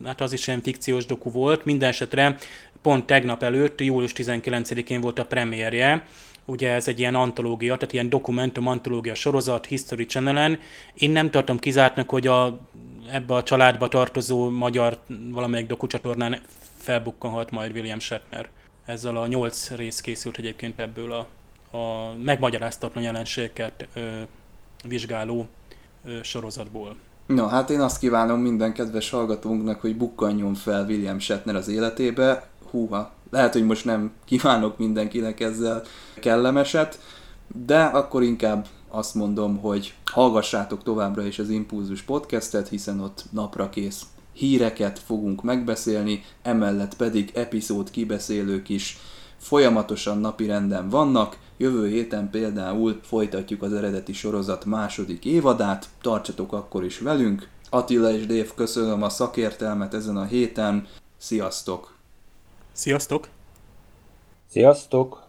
hát az is ilyen fikciós doku volt. Minden esetre pont tegnap előtt, július 19-én volt a premierje, ugye ez egy ilyen antológia, tehát ilyen dokumentum antológia sorozat, History Channel-en. Én nem tartom kizártnak, hogy a, ebbe a családba tartozó magyar valamelyik dokucsatornán felbukkanhat majd William Shatner. Ezzel a nyolc rész készült egyébként ebből a, a megmagyaráztatlan jelenségeket ö, vizsgáló ö, sorozatból. Na, hát én azt kívánom minden kedves hallgatónknak, hogy bukkanjon fel William Shatner az életébe. Húha, lehet, hogy most nem kívánok mindenkinek ezzel kellemeset, de akkor inkább azt mondom, hogy hallgassátok továbbra is az Impulzus podcastet, hiszen ott napra kész híreket fogunk megbeszélni, emellett pedig epizód kibeszélők is folyamatosan napirenden vannak. Jövő héten például folytatjuk az eredeti sorozat második évadát, tartsatok akkor is velünk. Attila és Dév, köszönöm a szakértelmet ezen a héten, sziasztok! Sziasztok! Sziasztok!